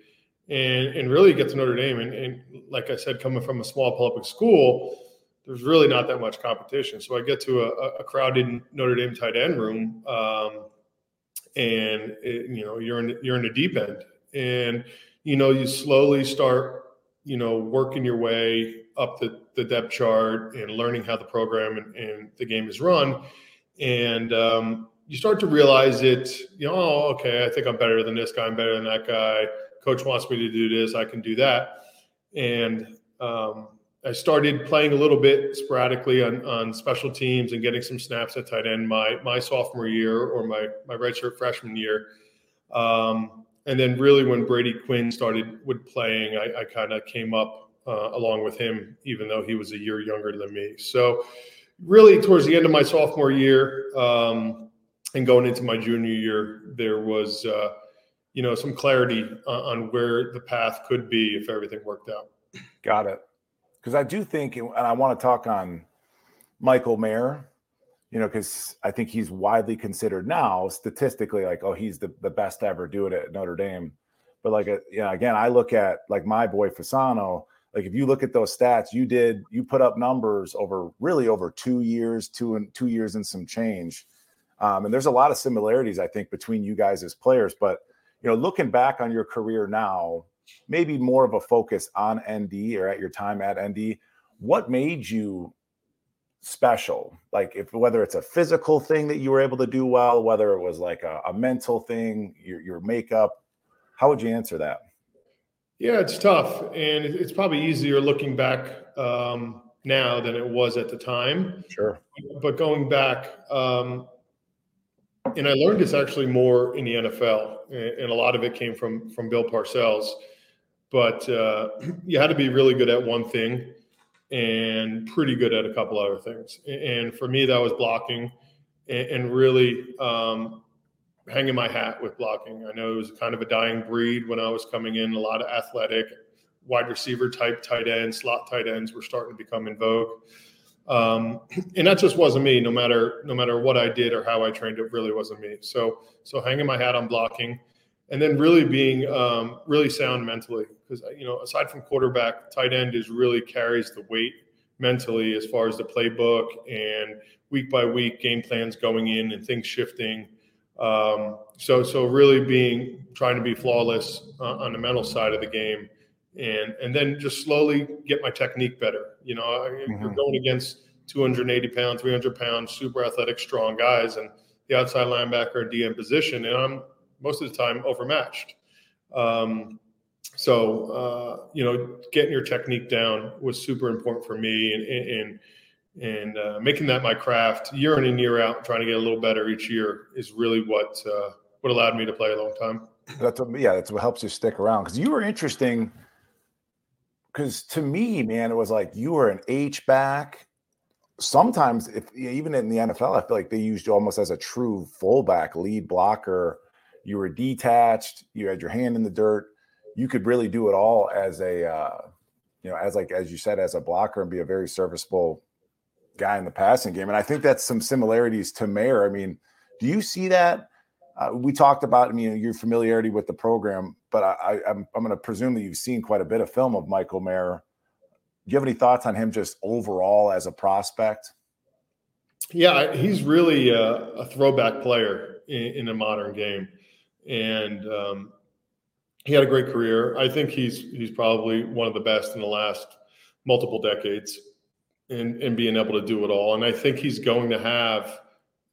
and and really get to Notre Dame. And, and like I said, coming from a small public school, there's really not that much competition. So I get to a, a crowded Notre Dame tight end room, um, and it, you know you're in you're in the deep end, and you know you slowly start you know working your way up the, the depth chart and learning how the program and, and the game is run, and um, you start to realize it. You know, oh, okay, I think I'm better than this guy. I'm better than that guy coach wants me to do this, I can do that. And um, I started playing a little bit sporadically on, on special teams and getting some snaps at tight end my my sophomore year or my my redshirt freshman year. Um, and then really when Brady Quinn started with playing, I, I kind of came up uh, along with him, even though he was a year younger than me. So really towards the end of my sophomore year um, and going into my junior year, there was uh, you know some clarity on where the path could be if everything worked out. Got it. Because I do think, and I want to talk on Michael Mayer, you know, because I think he's widely considered now statistically like, oh, he's the, the best ever do it at Notre Dame. But like, uh, know, again, I look at like my boy Fasano. Like, if you look at those stats, you did you put up numbers over really over two years, two and two years and some change. Um, and there's a lot of similarities, I think, between you guys as players. But you know, looking back on your career now, maybe more of a focus on ND or at your time at ND. What made you special like if whether it's a physical thing that you were able to do well whether it was like a, a mental thing your, your makeup how would you answer that? Yeah it's tough and it's probably easier looking back um, now than it was at the time. Sure. But going back um, and i learned this actually more in the nfl and a lot of it came from from bill parcells but uh, *clears throat* you had to be really good at one thing and pretty good at a couple other things. And for me, that was blocking and really um, hanging my hat with blocking. I know it was kind of a dying breed when I was coming in. A lot of athletic wide receiver type tight ends, slot tight ends were starting to become in vogue. Um, *clears throat* and that just wasn't me. No matter no matter what I did or how I trained, it really wasn't me. So so hanging my hat on blocking, and then really being um, really sound mentally because you know aside from quarterback, tight end is really carries the weight mentally as far as the playbook and week by week game plans going in and things shifting. Um, so so really being trying to be flawless uh, on the mental side of the game, and and then just slowly get my technique better. You know, mm-hmm. you're going against 280 pound, 300 pound, super athletic, strong guys, and the outside linebacker DM position, and I'm most of the time overmatched. Um, so uh, you know, getting your technique down was super important for me, and and and uh, making that my craft year in and year out, trying to get a little better each year is really what uh, what allowed me to play a long time. That's what, yeah, that's what helps you stick around because you were interesting. Because to me, man, it was like you were an H back. Sometimes, if even in the NFL, I feel like they used you almost as a true fullback, lead blocker you were detached, you had your hand in the dirt, you could really do it all as a uh, you know, as like as you said, as a blocker and be a very serviceable guy in the passing game. And I think that's some similarities to Mayer. I mean, do you see that? Uh, we talked about, I mean, your familiarity with the program, but I, I'm going to presume that you've seen quite a bit of film of Michael Mayer. Do you have any thoughts on him just overall as a prospect? Yeah, he's really a, a throwback player in, in a modern game and um, he had a great career. I think he's he's probably one of the best in the last multiple decades in in being able to do it all. And I think he's going to have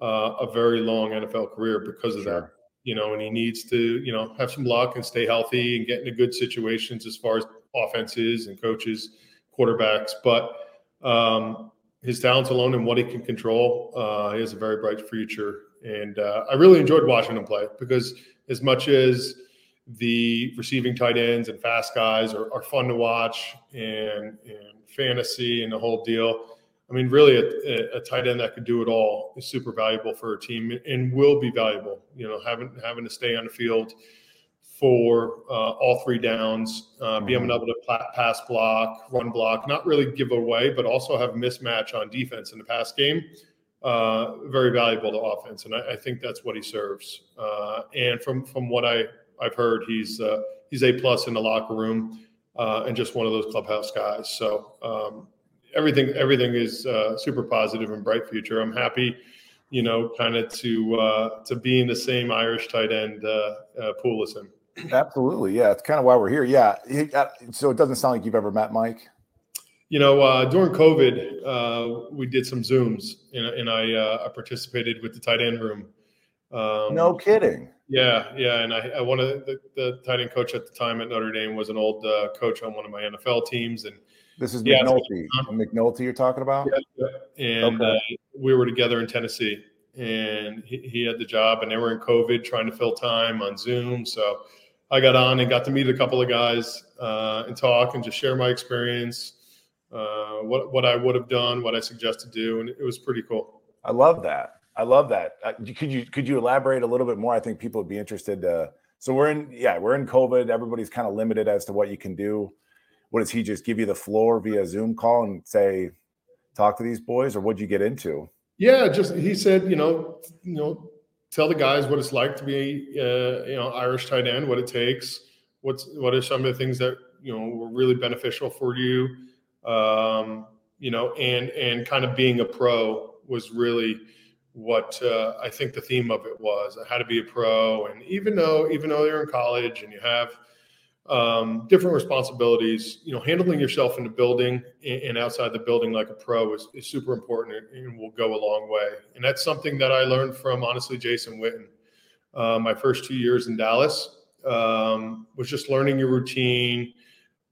uh, a very long NFL career because of sure. that. You know, and he needs to you know have some luck and stay healthy and get into good situations as far as offenses and coaches, quarterbacks. But um, his talents alone and what he can control, uh, he has a very bright future. And uh, I really enjoyed watching him play because as much as the receiving tight ends and fast guys are, are fun to watch and, and fantasy and the whole deal. I mean, really, a, a, tight end that could do it all is super valuable for a team and will be valuable. You know, having having to stay on the field for uh, all three downs, uh, mm-hmm. being able to pass block, run block, not really give away, but also have mismatch on defense in the pass game uh, very valuable to offense, and I, I think that's what he serves. Uh, and from from what I I've heard, he's uh, he's a plus in the locker room uh, and just one of those clubhouse guys. So um, everything everything is uh, super positive and bright future. I'm happy, you know, kind of to uh, to be in the same Irish tight end pool as him. Absolutely, yeah. It's kind of why we're here. Yeah. So it doesn't sound like you've ever met Mike you know, uh, during COVID, uh, we did some Zooms, and, and I, uh, I participated with the tight end room. Um, no kidding. Yeah, yeah, and I, I one of the, the, tight end coach at the time at Notre Dame was an old uh, coach on one of my NFL teams, and this is yeah, McNulty. McNulty, you're talking about? Yeah, yeah. and okay. Uh, we were together in Tennessee, and he, he had the job, and they were in COVID, trying to fill time on Zoom, so. I got on and got to meet a couple of guys uh, and talk and just share my experience uh, what what I would have done, what I suggest to do, and it was pretty cool. I love that. I love that. Uh, could you could you elaborate a little bit more? I think people would be interested. To, so we're in yeah we're in COVID. Everybody's kind of limited as to what you can do. What does he just give you the floor via Zoom call and say, talk to these boys, or what'd you get into? Yeah, just he said, you know, you know, tell the guys what it's like to be, uh, you know, Irish tight end, what it takes, what's what are some of the things that you know were really beneficial for you, um, you know, and and kind of being a pro was really what uh, I think the theme of it was. How to be a pro, and even though even though you're in college and you have um, different responsibilities, you know, handling yourself in the building and outside the building like a pro is, is super important and will go a long way. And that's something that I learned from honestly Jason Witten. Uh, my first two years in Dallas um, was just learning your routine,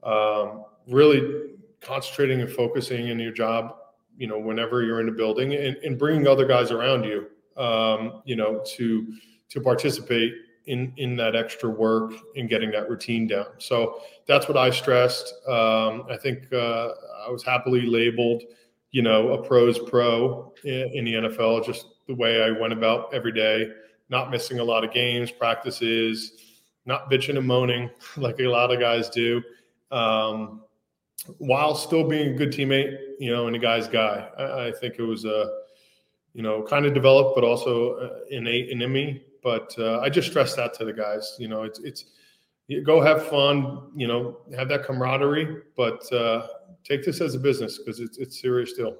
um, really concentrating and focusing in your job you know whenever you're in a building and, and bringing other guys around you um, you know to to participate in in that extra work and getting that routine down. So that's what i stressed. Um, i think uh, i was happily labeled you know a pros pro in, the nfl just the way i went about every day not missing a lot of games practices not bitching and moaning *laughs* like a lot of guys do. Um, while still being a good teammate, you know, and a guy's guy. I, I think it was a, uh, you know, kind of developed, but also uh, innate in me. But uh, I just stress that to the guys. You know, it's it's you go have fun. You know, have that camaraderie, but uh, take this as a business because it's it's serious deal.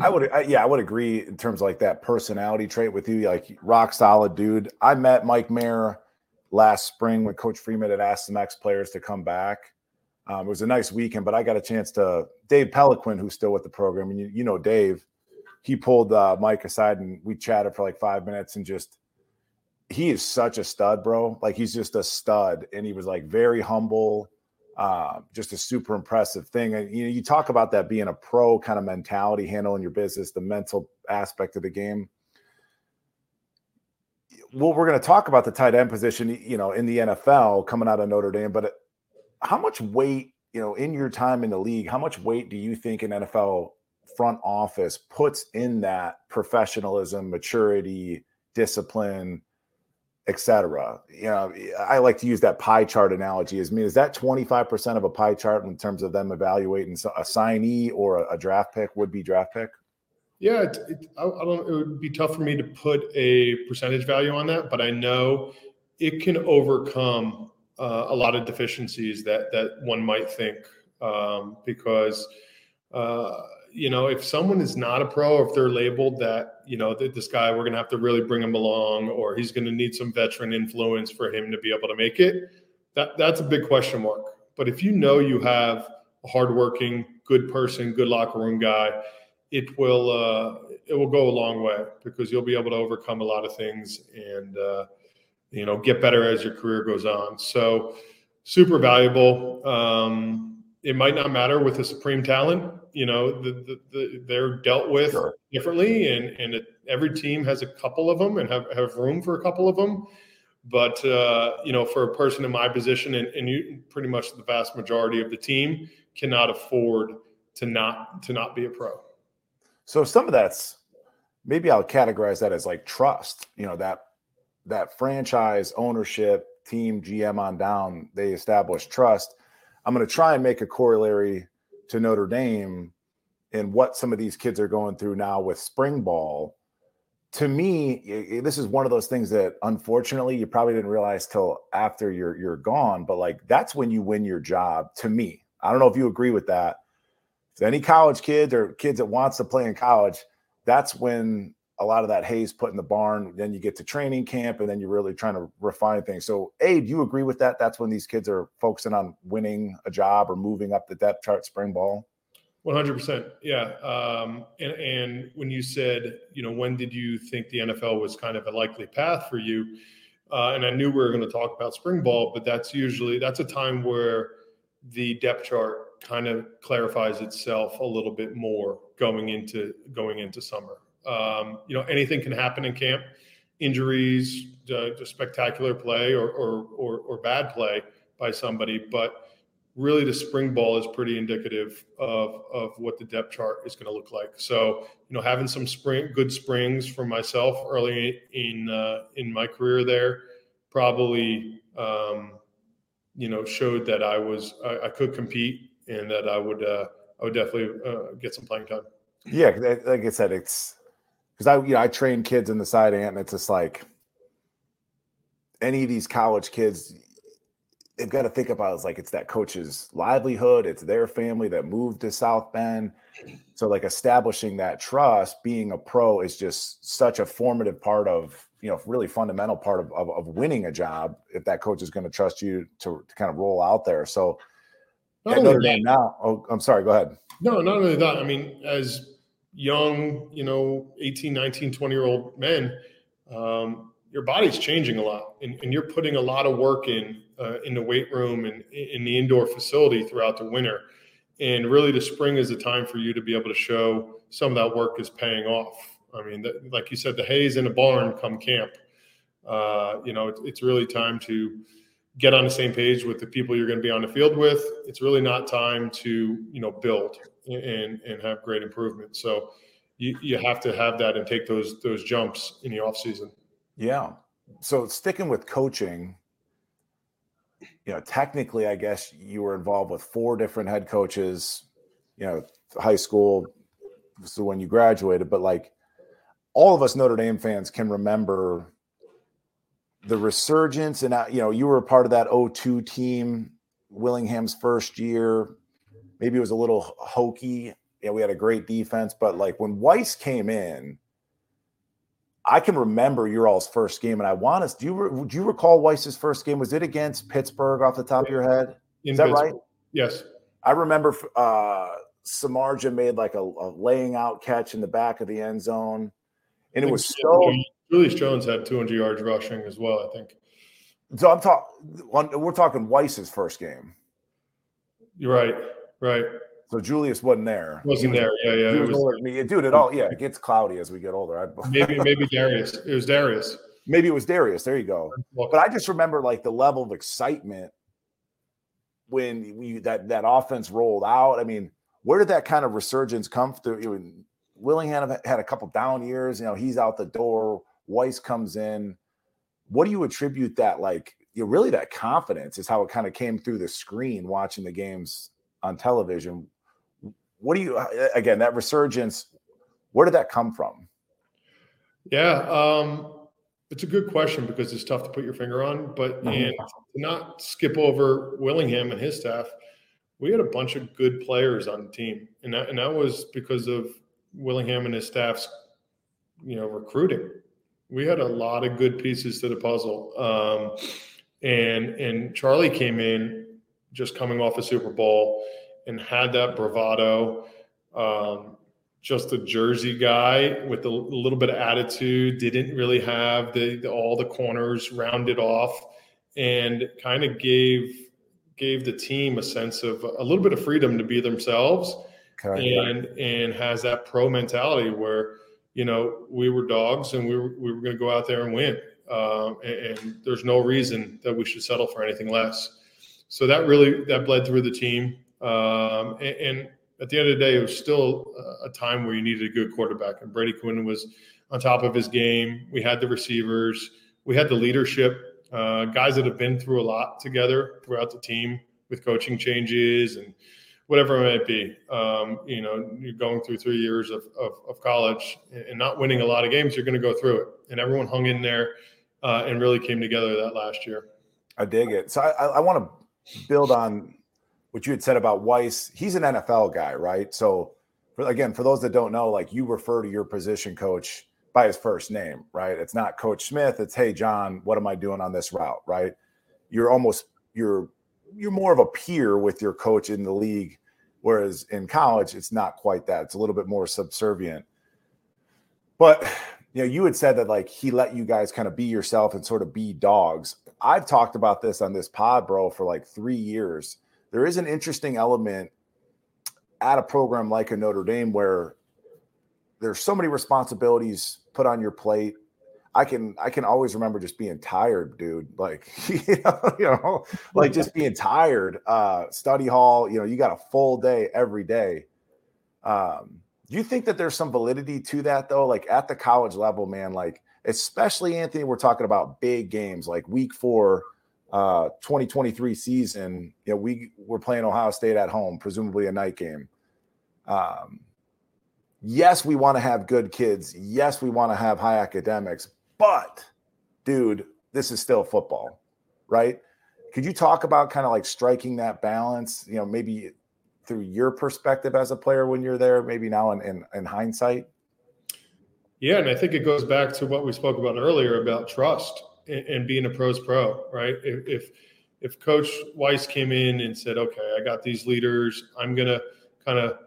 I would, I, yeah, I would agree in terms of like that personality trait with you, like rock solid dude. I met Mike Mayer last spring when Coach Freeman had asked some ex players to come back um, it was a nice weekend, but I got a chance to Dave Peloquin, who's still with the program, and you, you know Dave. He pulled uh, Mike aside and we chatted for like five minutes and just he is such a stud, bro. Like he's just a stud, and he was like very humble, uh, just a super impressive thing. And you know, you talk about that being a pro kind of mentality, handling your business, the mental aspect of the game. Well, we're going to talk about the tight end position, you know, in the NFL coming out of Notre Dame, but how much weight, you know, in your time in the league, how much weight do you think an NFL front office puts in that professionalism, maturity, discipline, etc. You know, I like to use that pie chart analogy. Is I mean, is that 25% of a pie chart in terms of them evaluating a signee or a, draft pick, would be draft pick? Yeah, it, it, I, I don't. It would be tough for me to put a percentage value on that, but I know it can overcome uh, a lot of deficiencies that that one might think um, because uh, you know if someone is not a pro or if they're labeled that you know this guy we're going to have to really bring him along or he's going to need some veteran influence for him to be able to make it that that's a big question mark. But if you know you have a hardworking good person good locker room guy it will uh, it will go a long way because you'll be able to overcome a lot of things and uh, you know get better as your career goes on. So super valuable. Um, it might not matter with a supreme talent you know the, the, the they're dealt with sure. differently and and it, every team has a couple of them and have, have room for a couple of them but uh, you know for a person in my position and, and you pretty much the vast majority of the team cannot afford to not to not be a pro. So some of that's maybe i'll categorize that as like trust you know that that franchise ownership team GM on down, they establish trust. I'm going to try and make a corollary to Notre Dame and what some of these kids are going through now with spring ball. To me, this is one of those things that unfortunately you probably didn't realize till after you're you're gone, but like that's when you win your job to me. I don't know if you agree with that. If any college kids or kids that wants to play in college, that's when a lot of that hay's put in the barn. Then you get to training camp, and then you're really trying to refine things. So, A, do you agree with that? That's when these kids are focusing on winning a job or moving up the depth chart spring ball. One hundred percent, yeah. Um, and and when you said, you know, when did you think the NFL was kind of a likely path for you? Uh, and I knew we were going to talk about spring ball, but that's usually that's a time where the depth chart kind of clarifies itself a little bit more going into going into summer. Um, you know, anything can happen in camp, injuries, uh, spectacular play or, or, or, or bad play by somebody. But really, the spring ball is pretty indicative of, of what the depth chart is going to look like. So, you know, having some spring, good springs for myself early in, uh, in my career there probably, um, you know, showed that I was, I, I, could compete and that I would, uh, I would definitely uh, get some playing time. Yeah, like I said, it's because I you know I train kids in the side ant, and it's just like any of these college kids, they've got to think about it's like it's that coach's livelihood, it's their family that moved to South Bend. So like establishing that trust, being a pro is just such a formative part of you know really fundamental part of of, of winning a job if that coach is going to trust you to, to kind of roll out there. So Not only that- now, oh, I'm sorry, go ahead. No, not only that. I mean, as young, you know, 18, 19, 20 year old men, um, your body's changing a lot and, and you're putting a lot of work in uh, in the weight room and in the indoor facility throughout the winter. And really, the spring is the time for you to be able to show some of that work is paying off. I mean, the, like you said, the hay's in a barn come camp. Uh, you know, it, it's really time to get on the same page with the people you're going to be on the field with. It's really not time to, you know, build and and have great improvement. So you, you have to have that and take those those jumps in the off season. Yeah. So sticking with coaching, you know, technically, I guess you were involved with four different head coaches, you know, high school. So when you graduated, but like all of us Notre Dame fans can remember the resurgence. And, uh, you know, you were a part of that 02 team, Willingham's first year. Maybe it was a little hokey. Yeah, we had a great defense, but like when Weis came in, I can remember your all's first game, and I want us. Do you do you recall Weis's first game? Was it against Pittsburgh off the top of your head? In Is that Pittsburgh. right? Yes. I remember uh, Samardzija made like a, a laying out catch in the back of the end zone, and it was so. Julius Jones had 200 yards rushing as well. I think So I'm talking. We're talking Weis's first game. you're right. Right. So Julius wasn't there. Wasn't was- there? Yeah, yeah. It was was older than me. Dude, it all yeah, it gets cloudy as we get older. I, *laughs* maybe maybe Darius. It was Darius. maybe it was Darius. There you go. But I just remember like the level of excitement when we that that offense rolled out. I mean, where did that kind of resurgence come through? You know, Willingham had a couple down years. You know, he's out the door. Weis comes in. What do you attribute that like? You know, really that confidence is how it kind of came through the screen watching the games on television. What do you again that resurgence? Where did that come from? Yeah, um, it's a good question because it's tough to put your finger on. But Mhm. and to not skip over Willingham and his staff, we had a bunch of good players on the team, and that and that was because of Willingham and his staff's, you know, recruiting. We had a lot of good pieces to the puzzle, um, and and Charlie came in just coming off a Super Bowl and had that bravado. Um, just a Jersey guy with a little bit of attitude, didn't really have the, the all the corners rounded off, and kind of gave gave the team a sense of a little bit of freedom to be themselves, Okay. and and has that pro mentality where you know we were dogs and we were we were going to go out there and win, um, and, and there's no reason that we should settle for anything less. So that really that bled through the team, um, and, and at the end of the day, it was still a time where you needed a good quarterback, and Brady Quinn was on top of his game. We had the receivers, we had the leadership, uh, guys that have been through a lot together throughout the team with coaching changes and whatever it might be. Um, you know, you're going through three years of, of, of college and not winning a lot of games, you're going to go through it. And everyone hung in there uh, and really came together that last year. I dig it. So I, I, I want to build on what you had said about Weis. He's an NFL guy, right? So for, again, for those that don't know, like you refer to your position coach by his first name, right? It's not Coach Smith. It's Hey John, what am I doing on this route, right? You're almost you're you're more of a peer with your coach in the league, whereas in college it's not quite that. It's a little bit more subservient. But you know, you had said that like he let you guys kind of be yourself and sort of be dogs. I've talked about this on this pod, bro, for like three years. There is an interesting element at a program like a Notre Dame where there's so many responsibilities put on your plate. I can I can always remember just being tired, dude. Like *laughs* you know, you *laughs* know, like just being tired. Uh, study hall, you know, you got a full day every day. Um, you think that there's some validity to that though? Like at the college level, man, like especially Anthony, we're talking about big games like week four, uh 2023 season. You know, we we're playing Ohio State at home, presumably a night game. Um yes, we want to have good kids. Yes, we want to have high academics, but dude, this is still football, right? Could you talk about kind of like striking that balance, you know, maybe through your perspective as a player when you're there, maybe now in, in, in hindsight? Yeah, and I think it goes back to what we spoke about earlier about trust and, and being a pros pro, right? If, if if Coach Weis came in and said, "Okay, I got these leaders, I'm gonna kind of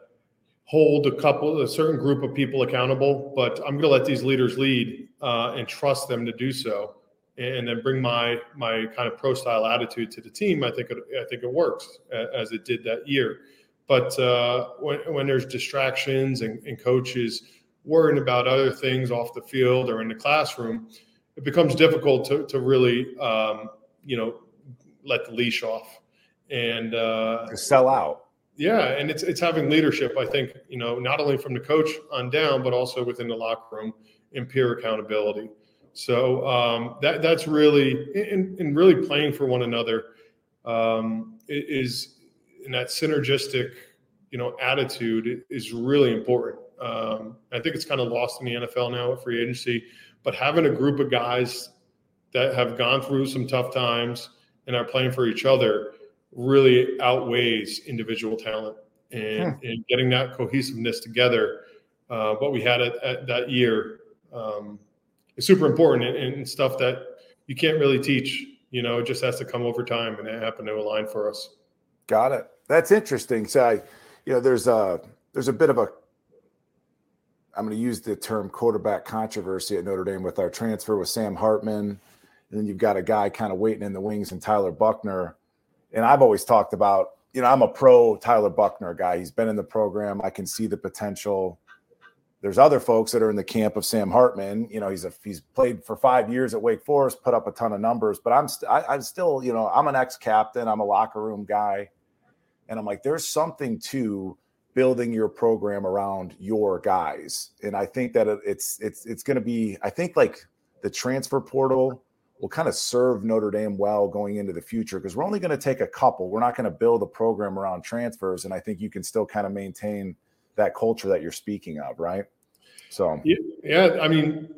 hold a couple, a certain group of people accountable, but I'm gonna let these leaders lead uh, and trust them to do so, and then bring my my kind of pro style attitude to the team." I think it, I think it works as it did that year. But uh, when when there's distractions and, and coaches worrying about other things off the field or in the classroom, it becomes difficult to, to really, um, you know, let the leash off and uh, sell out. Yeah, and it's it's having leadership. I think you know not only from the coach on down, but also within the locker room and peer accountability. So um, that that's really and, really playing for one another um, is in that synergistic you know attitude is really important. Um, I think it's kind of lost in the NFL now at free agency, but having a group of guys that have gone through some tough times and are playing for each other really outweighs individual talent and, hmm. and getting that cohesiveness together. Uh, what we had at, at that year um, is super important and, and, stuff that you can't really teach. You know, it just has to come over time, and it happened to align for us. Got it. That's interesting. So, I, you know, there's a there's a bit of a I'm going to use the term quarterback controversy at Notre Dame with our transfer with Sam Hartman. And then you've got a guy kind of waiting in the wings and Tyler Buchner. And I've always talked about, you know, I'm a pro Tyler Buchner guy. He's been in the program. I can see the potential. There's other folks that are in the camp of Sam Hartman. You know, he's a he's played for five years at Wake Forest, put up a ton of numbers. But I'm st- I, I'm still, you know, I'm an ex captain. I'm a locker room guy, and I'm like, there's something to building your program around your guys. And I think that it's it's it's going to be I think like the transfer portal will kind of serve Notre Dame well going into the future because we're only going to take a couple. We're not going to build a program around transfers and I think you can still kind of maintain that culture that you're speaking of, right? So Yeah, I mean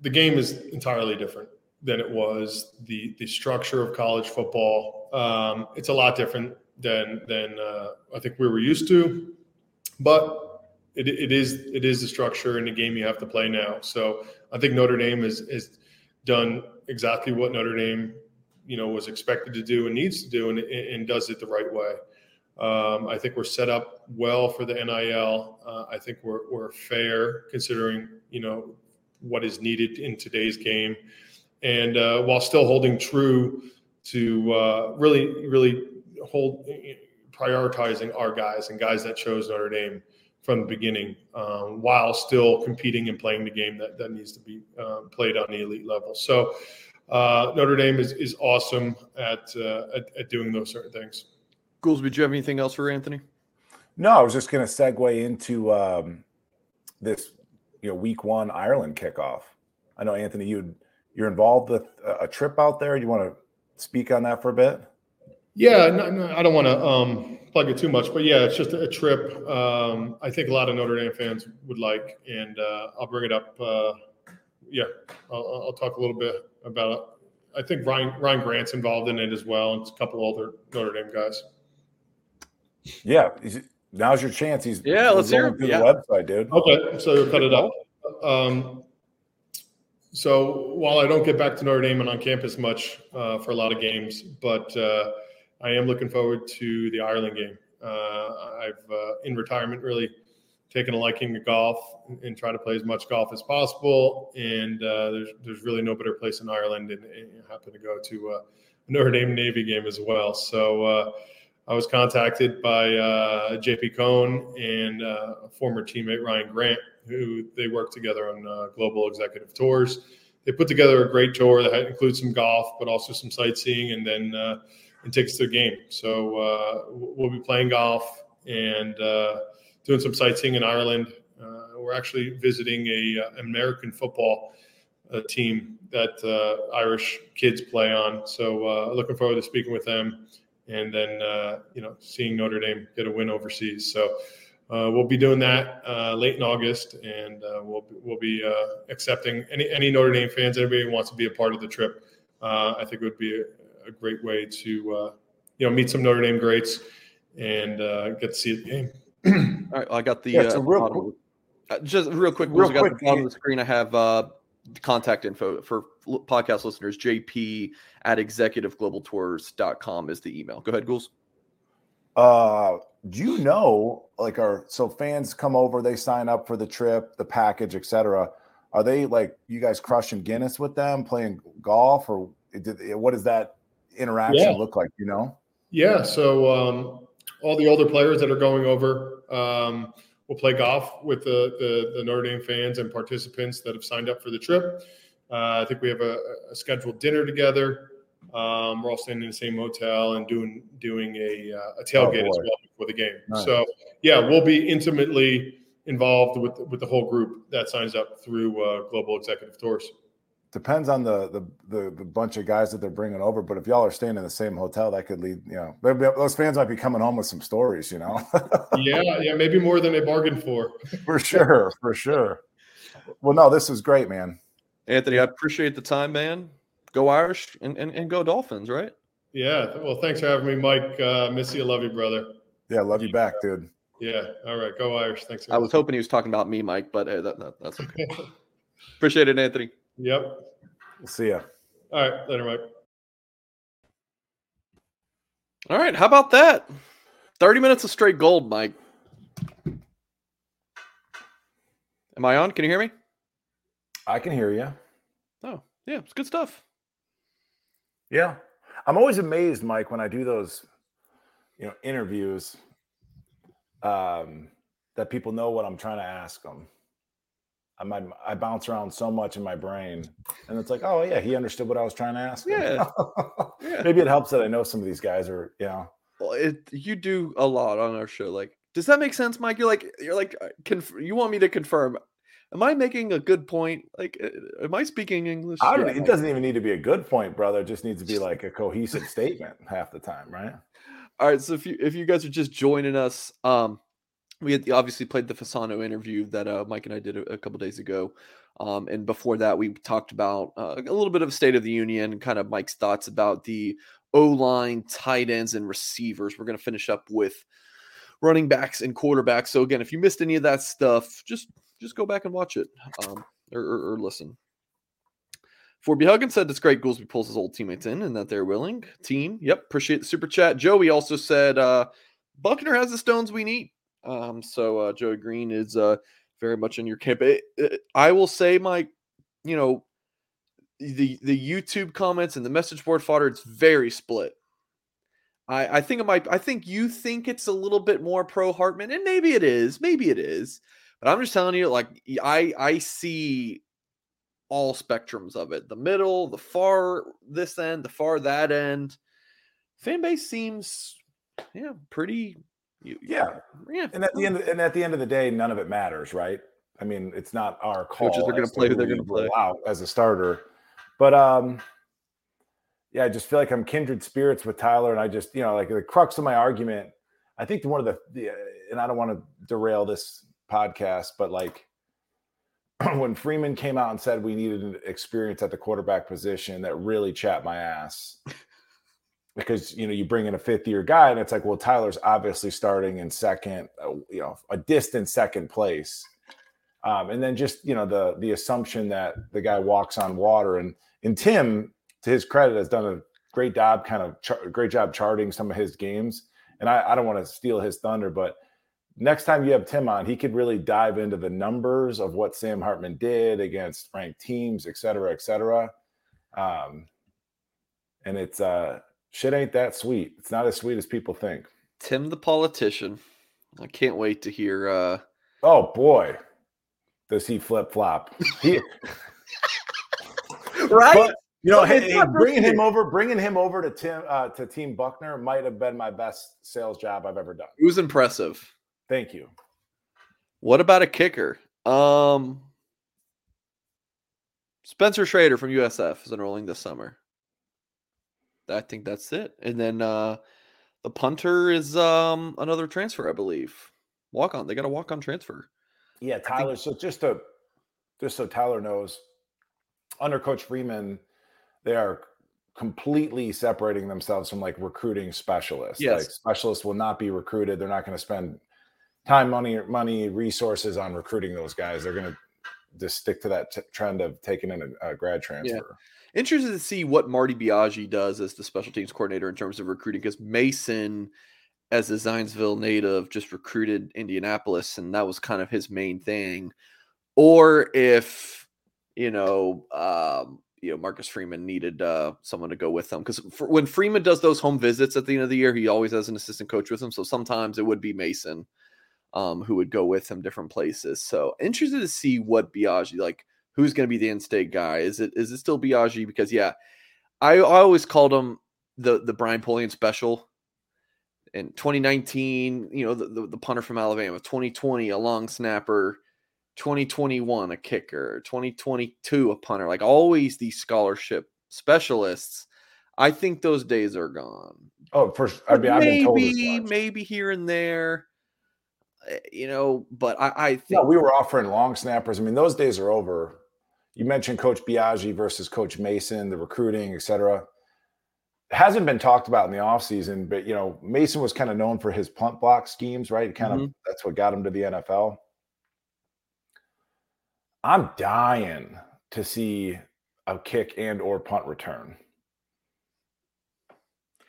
the game is entirely different than it was. The the structure of college football um, it's a lot different than than uh, I think we were used to but it, it is it is the structure in the game you have to play now. So I think Notre Dame has has done exactly what Notre Dame you know was expected to do and needs to do and, and does it the right way. Um, I think we're set up well for the NIL. Uh, I think we're, we're fair considering you know what is needed in today's game, and uh, while still holding true to uh, really really hold prioritizing our guys and guys that chose Notre Dame from the beginning, um, while still competing and playing the game that, that needs to be um, played on the elite level. So uh, Notre Dame is, is awesome at, uh, at, at doing those certain things. Goolsby, do you have anything else for Anthony? No, I was just going to segue into um, this, you know, week one Ireland kickoff. I know Anthony, you you're involved with a trip out there. You want to speak on that for a bit? Yeah, no, no, I don't want to um, plug it too much, but yeah, it's just a, trip. Um, I think a lot of Notre Dame fans would like, and uh, I'll bring it up. Uh, yeah, I'll, I'll, talk a little bit about it. I think Ryan Ryan Grant's involved in it as well, and a couple other Notre Dame guys. Yeah, now's your chance. He's yeah, let's hear through yeah. the website, dude. Okay, so cut it up. Um, so while I don't get back to Notre Dame and on campus much uh, for a lot of games, but uh, I am looking forward to the Ireland game. Uh, I've uh, in retirement really taken a liking to golf and, and, try to play as much golf as possible. And uh, there's there's really no better place in Ireland, and, and happen to go to uh, a Notre Dame Navy game as well. So uh, I was contacted by uh, JP Cohn and a former teammate Ryan Grant, who they work together on global executive tours. They put together a great tour that includes some golf, but also some sightseeing, and then and takes to the game. So uh, we'll be playing golf and uh, doing some sightseeing in Ireland. Uh, we're actually visiting a uh, American football uh, team that uh, Irish kids play on. So looking forward to speaking with them and then you know seeing Notre Dame get a win overseas. So uh, we'll be doing that uh, late in August, and uh, we'll we'll be uh, accepting any any Notre Dame fans, anybody who wants to be a part of the trip. Uh, I think it would be a, a great way to uh, you know meet some Notre Dame greats and get to see the game. All right, I got the Yeah, uh, real bottom- quick- uh, just real quick. Real Real got quick, the bottom of the screen. I have uh, the contact info for podcast listeners. JP at executiveglobaltours.com is the email. Go ahead, Ghouls. Uh, do you know, like, are so fans come over, they sign up for the trip, the package, etc. Are they like you guys crushing Guinness with them, playing golf, or did, what does that interaction Yeah. look like? You know, Yeah, so um, all the older players that are going over um, will play golf with the, the the Notre Dame fans and participants that have signed up for the trip. Uh, I think we have a, a scheduled dinner together. Um, we're all staying in the same hotel and doing doing a, uh, a tailgate as well before the game. Nice. So yeah, we'll be intimately involved with with the whole group that signs up through uh, Global Executive Tours. Depends on the, the the the bunch of guys that they're bringing over. But if y'all are staying in the same hotel, that could lead, you know, maybe those fans might be coming home with some stories, you know, *laughs* yeah, yeah, maybe more than they bargained for. *laughs* for sure, for sure. Well, no, this is great, man. Anthony, I appreciate the time, man. Go Irish and, and, and go Dolphins, right? Yeah, well, thanks for having me, Mike. Uh, miss you, love you, brother. Yeah, love you back, dude. Yeah. All right. Go Irish. Thanks. I was hoping he was talking about me, Mike, but uh, that, that, that's okay. *laughs* appreciate it, Anthony. Yep. We'll see ya. All right. Later, Mike. All right, how about that? 30 minutes of straight gold, Mike. Am I on? Can you hear me? I can hear you. Oh, yeah, it's good stuff. Yeah. I'm always amazed, Mike, when I do those, you know, interviews, um, that people know what I'm trying to ask them. I might I bounce around so much in my brain, and it's like, oh yeah, he understood what I was trying to ask. Yeah. *laughs* Yeah. Maybe it helps that I know some of these guys are, you know. Well, it, you do a lot on our show. Like, does that make sense, Mike? You're like, you're like, uh, conf- you want me to confirm? Am I making a good point? Like, uh, am I speaking English? I don't, it doesn't even need to be a good point, brother. It just needs to be like a cohesive statement half the time, right? All right, so if you if you guys are just joining us, um, we had obviously played the Fasano interview that uh, Mike and I did a, a couple days ago, um, and before that we talked about uh, a little bit of State of the Union, kind of Mike's thoughts about the O line, tight ends, and receivers. We're gonna finish up with running backs and quarterbacks. So again, if you missed any of that stuff, just just go back and watch it um, or, or, or listen. Forby Huggins said it's great Goolsby pulls his old teammates in and that they're willing. Team, yep, appreciate the super chat. Joey also said uh Buchner has the stones we need. Um, so uh Joey Green is uh very much in your camp. It- it- I will say, Mike, you know, the the YouTube comments and the message board fodder, it's very split. I, I think it might I think you think it's a little bit more pro Hartman, and maybe it is, maybe it is. But I'm just telling you, like I I see all spectrums of it the middle the far this end the far that end fan base seems yeah pretty you- Yeah. yeah And at the end, and at the end of the day, none of it matters, right? I mean, it's not our call. Coaches are gonna play who they're gonna play. out as a starter, but um, yeah, I just feel like I'm kindred spirits with Tyler, and I just, you know, like the crux of my argument. I think one of the, the and I don't want to derail this podcast, but like *clears throat* when Freeman came out and said we needed an experience at the quarterback position, that really chapped my ass. Because you know you bring in a fifth year guy and it's like well Tyler's obviously starting in second, uh, you know a distant second place, um, and then just you know the the assumption that the guy walks on water and and Tim to his credit has done a great job kind of char- great job charting some of his games and I, I don't want to steal his thunder but next time you have Tim on, he could really dive into the numbers of what Sam Hartman did against ranked teams, et cetera, et cetera. Um, and it's uh, shit ain't that sweet. It's not as sweet as people think. tim the politician i can't wait to hear uh Oh boy, does he flip flop? He, *laughs* right but, you know, hey, hey, bringing him over, bringing him over to Tim uh, to Team Buchner might have been my best sales job I've ever done. it was impressive Thank you. what about a kicker um spencer Shrader from usf is enrolling this summer i think that's it and then uh the punter is um another transfer i believe walk on. They got a walk on transfer. Yeah, Tyler. So just to just so Tyler knows, under Coach Freeman, they are completely separating themselves from like recruiting specialists. Yes. Like specialists will not be recruited. They're not going to spend time, money, money, resources on recruiting those guys. They're going to just stick to that t- trend of taking in a, a grad transfer. Interested to see what Marty Biagi does as the special teams coordinator in terms of recruiting because Mason, as a Zionsville native, just recruited Indianapolis, and that was kind of his main thing. Or if you know, um, you know, Marcus Freeman needed uh, someone to go with them because when Freeman does those home visits at the end of the year, he always has an assistant coach with him. So sometimes it would be Mason um, who would go with him different places. So interested to see what Biagi like. Who's going to be the in-state guy? Is it is it still Biagi? Because yeah, I, I always called him the the Brian Polian special. In 2019, you know the, the, the punter from Alabama. 2020, a long snapper. 2021, a kicker. 2022, a punter. Like always, these scholarship specialists. I think those days are gone. Oh, for sure. I mean, I've been told maybe maybe here and there eh, you know but i i think No, we were offering long snappers. I mean, those days are over. You mentioned Coach Biagi versus Coach Mason, the recruiting, et cetera. It hasn't been talked about in the offseason, but you know, Mason was kind of known for his punt block schemes, right? Kind of mm-hmm. that's what got him to the NFL. I'm dying to see a kick and or punt return.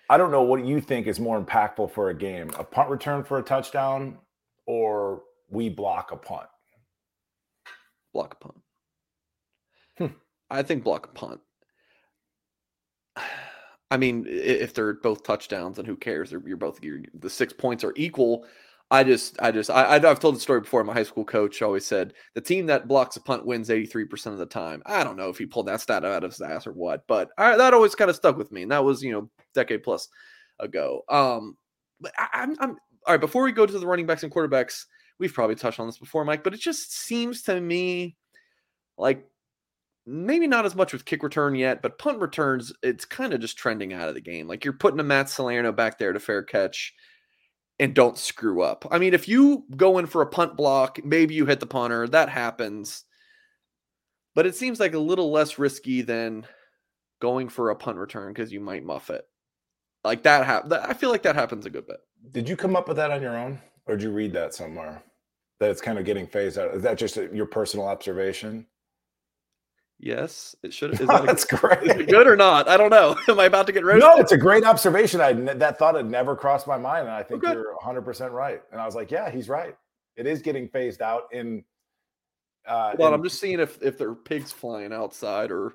I don't know what you think is more impactful for a game, a punt return for a touchdown or we block a punt. block a punt. I think block punt. *sighs* I mean if they're both touchdowns then who cares? They're, you're both you're, the six points are equal. I just i just I- i've told the story before. My high school coach always said the team that blocks a punt wins 83% of the time. I don't know if he pulled that stat out of his ass or what but I, that always kind of stuck with me and that was you know decade plus ago. Um but I, i'm i'm all right before we go to the running backs and quarterbacks we've probably touched on this before mike but it just seems to me like maybe not as much with kick return yet, but punt returns, it's kind of just trending out of the game. Like you're putting a Matt Salerno back there to fair catch and don't screw up. I mean, if you go in for a punt block, maybe you hit the punter, that happens. But it seems like a little less risky than going for a punt return because you might muff it. Like that, hap- I feel like that happens a good bit. Did you come up with that on your own, or did you read that somewhere? That it's kind of getting phased out. Is that just your personal observation? Yes, it should. *laughs* Is that, That's great. is it good or not? I don't know. *laughs* Am I about to get roasted? No, it's a great observation. I that thought had never crossed my mind, and I think Okay. you're 100 percent right. And I was like, yeah, he's right. It is getting phased out in. Uh, Well, in- I'm just seeing if if there are pigs flying outside or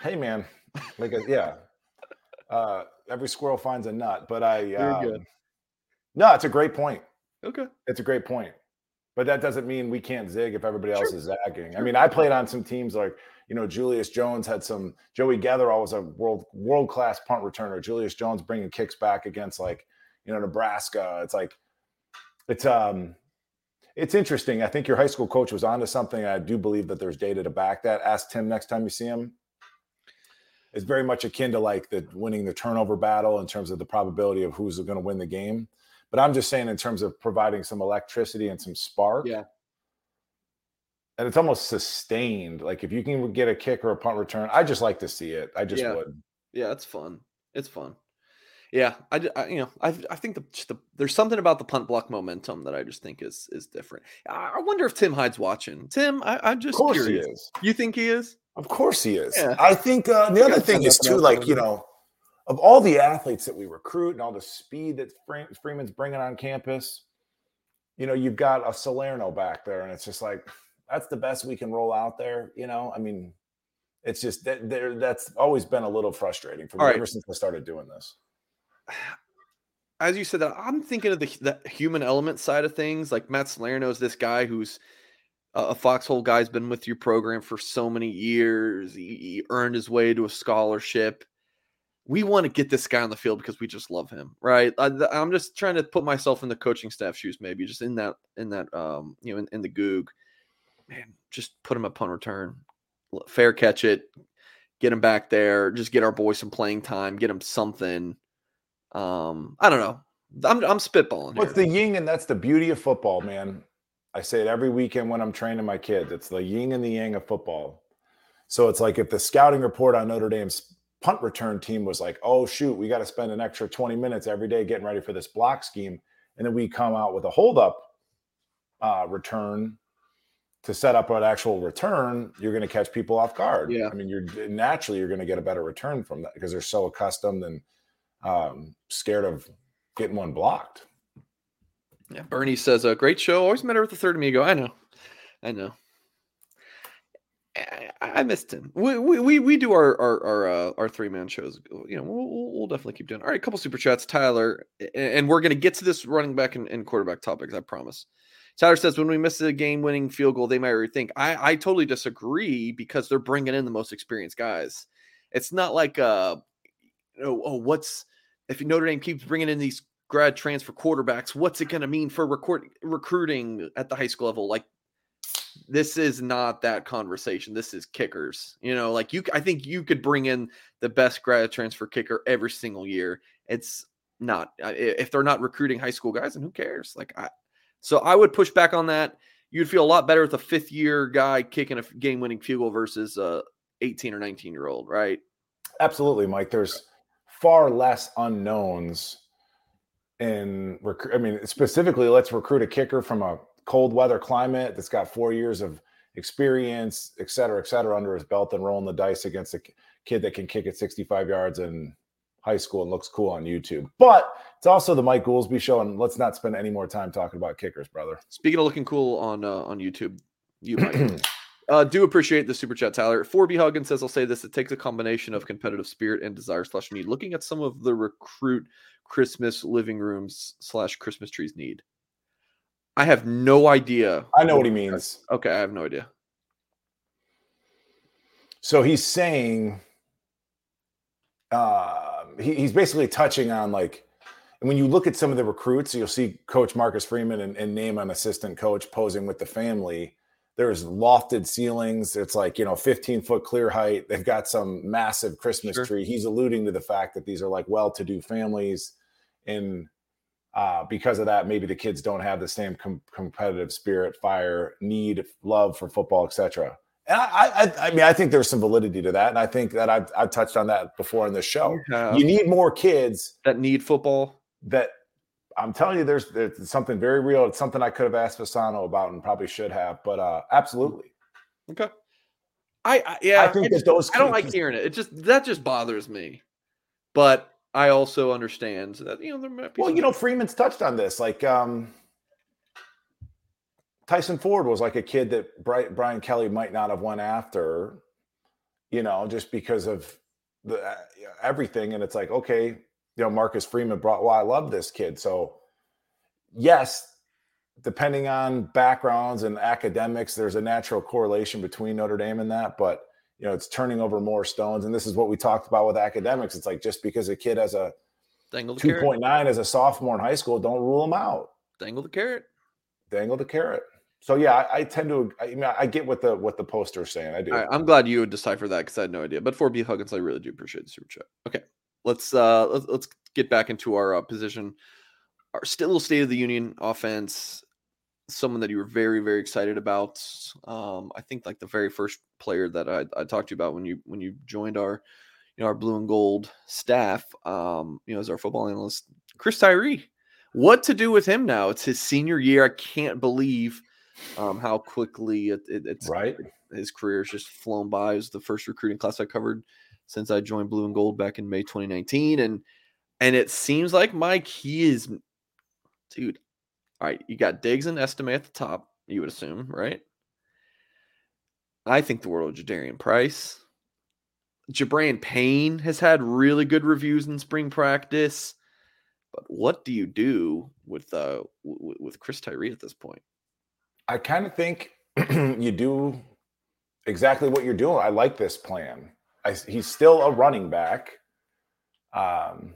hey, man, like a, yeah. Uh, every squirrel finds a nut, but I. Very good. Um, no, it's a great point. okay. It's a great point. But that doesn't mean we can't zig if everybody else is zagging. I mean, I played on some teams like, you know, Julius Jones had some, Joey Getherall was a world world class punt returner. Julius Jones bringing kicks back against like, you know, Nebraska. It's like, it's um, it's interesting. I think your high school coach was onto something. I do believe that there's data to back that. Ask Tim next time you see him. It's very much akin to like the winning the turnover battle in terms of the probability of who's going to win the game. But I'm just saying in terms of providing some electricity and some spark. Yeah. And it's almost sustained. Like if you can get a kick or a punt return, I just like to see it. I just Yeah. would. Yeah, it's fun. It's fun. Yeah, I, I- you know I I think the, the there's something about the punt block momentum that I just think is is different. I, I wonder if Tim Hyde's watching. Tim, I, I'm Of just course curious. he is. You think he is? Of course he is. Yeah. I think uh, the other thing is too, like you know, of all the athletes that we recruit and all the speed that Freeman's bringing on campus, you know, you've got a Salerno back there, and it's just like that's the best we can roll out there. You know, I mean, it's just that there. That's always been a little frustrating for me right. ever since I started doing this. As you said that, I'm thinking of the the human element side of things. Like Matt Salerno is this guy who's a foxhole guy's been with your program for so many years. He, he earned his way to a scholarship. We want to get this guy on the field because we just love him, right? I, I'm just trying to put myself in the coaching staff shoes, maybe just in that in that um you know in, in the goog. Man, just put him a punt return, fair catch it, get him back there, just get our boy some playing time, get him something. Um, I don't know. I'm I'm spitballing. What's the yin and that's the beauty of football, man. I say it every weekend when I'm training my kids. It's the yin and the yang of football. So it's like if the scouting report on Notre Dame's punt return team was like, oh shoot, we got to spend an extra 20 minutes every day getting ready for this block scheme, and then we come out with a holdup uh, return to set up an actual return, you're going to catch people off guard. Yeah. I mean, you're naturally you're going to get a better return from that because they're so accustomed and um, scared of getting one blocked. Yeah, Bernie says a great show. Always met her with the third amigo. I know, I know. I, I missed him. We we we, do our our our, uh, our three man shows. You know, we'll, we'll definitely keep doing. All right, a couple super chats, Tyler, and we're gonna get to this running back and, and quarterback topics. I promise. Tyler says when we miss a game winning field goal, they might rethink. I I totally disagree because they're bringing in the most experienced guys. It's not like uh, you know, oh, what's if Notre Dame keeps bringing in these grad transfer quarterbacks, what's it going to mean for record, recruiting at the high school level? Like, this is not that conversation. This is kickers. You know, like you, I think you could bring in the best grad transfer kicker every single year. It's not if they're not recruiting high school guys, and who cares? Like, I, so I would push back on that. You'd feel a lot better with a fifth year guy kicking a game winning field goal versus a 18 or 19 year old, right? Absolutely, Mike. There's far less unknowns in recruit. I mean, specifically, let's recruit a kicker from a cold weather climate that's got four years of experience, et cetera, et cetera, under his belt and rolling the dice against a kid that can kick at 65 yards in high school and looks cool on YouTube. But it's also the Mike Goolsby show, and let's not spend any more time talking about kickers, brother. Speaking of looking cool on uh, on YouTube, you might *clears throat* uh, do appreciate the super chat, Tyler. 4B Huggins says, "I'll say this: it takes a combination of competitive spirit and desire slash need. Looking at some of the recruit Christmas living rooms slash Christmas trees need. I have no idea. I know what he means. Okay, I have no idea. So he's saying, uh, he, he's basically touching on like, and when you look at some of the recruits, you'll see Coach Marcus Freeman and, and name an assistant coach posing with the family. There's lofted ceilings. It's like, you know, 15 foot clear height. They've got some massive Christmas Sure. tree. He's alluding to the fact that these are like well to do families. And uh, because of that, maybe the kids don't have the same com- competitive spirit, fire, need, love for football, etc. And I, I, I mean, I think there's some validity to that, and I think that I've, I've touched on that before in this show. have You need more kids that need football. That I'm telling you, there's, there's something very real. It's something I could have asked Fasano about and probably should have, but uh, absolutely. Okay. I, I yeah, I think that just- those I don't like hearing it. It just that just bothers me. But I also understand that you know there might be. Well, you know, Freeman's touched on this. Like um, Tyson Ford was like a kid that Bri- Brian Kelly might not have went after, you know, just because of the uh, everything. And it's like, okay, you know, Marcus Freeman brought. Well, I love this kid. So, yes, depending on backgrounds and academics, there's a natural correlation between Notre Dame and that. But you know, it's turning over more stones. And this is what we talked about with academics. It's like just because a kid has a dangle the point nine as a sophomore in high school, don't rule them out. Dangle the carrot. Dangle the carrot. So yeah, I, I tend to. I mean, I get what the what the poster's saying. I do. Right, I'm glad you would decipher that because I had no idea. But for B Huggins, I really do appreciate the super chat. Okay, let's uh let's, let's get back into our uh, position. Our still state of the union offense. Someone that you were very very excited about. Um, I think like the very first player that I, I talked to you about when you when you joined our you know our blue and gold staff. Um, you know as our football analyst, Chris Tyree. What to do with him now? It's his senior year. I can't believe um, how quickly it, it, it's right. his career has just flown by. It was the first recruiting class I covered since I joined Blue and Gold back in May 2019, and and it seems like Mike, he is, dude. All right, you got Diggs and Estime at the top. You would assume, right? I think the world of Jadarian Price. Gi'Bran Payne has had really good reviews in spring practice, but what do you do with uh w- with Chris Tyree at this point? I kind of think *clears throat* you do exactly what you're doing. I like this plan. I, he's still a running back. Um,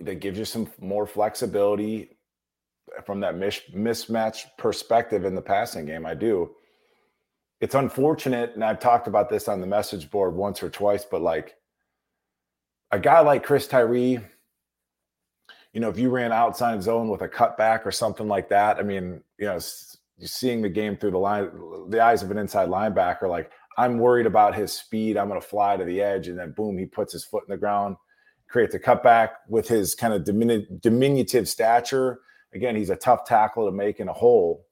that gives you some more flexibility from that mis- mismatch perspective in the passing game. I do. It's unfortunate, and I've talked about this on the message board once or twice, but like a guy like Chris Tyree, you know, if you ran outside zone with a cutback or something like that, I mean, you know, seeing the game through the line, the eyes of an inside linebacker, like I'm worried about his speed. I'm going to fly to the edge, and then boom, he puts his foot in the ground, creates a cutback with his kind of diminu- diminutive stature. Again, he's a tough tackle to make in a hole.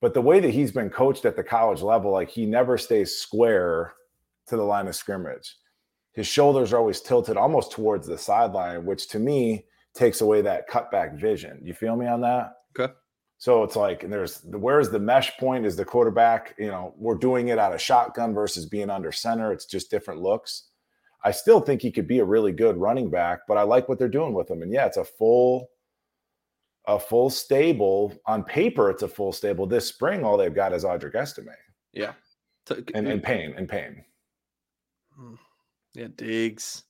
But the way that he's been coached at the college level, like he never stays square to the line of scrimmage. His shoulders are always tilted almost towards the sideline, which to me takes away that cutback vision. You feel me on that? Okay. So it's like, and there's where's the mesh point is the quarterback, you know, we're doing it out of shotgun versus being under center. It's just different looks. I still think he could be a really good running back, but I like what they're doing with him. And yeah, it's a full, a full stable on paper. It's a full stable. This spring, all they've got is Audric Estime. Yeah. And, and pain and pain. Hmm. Yeah, Diggs.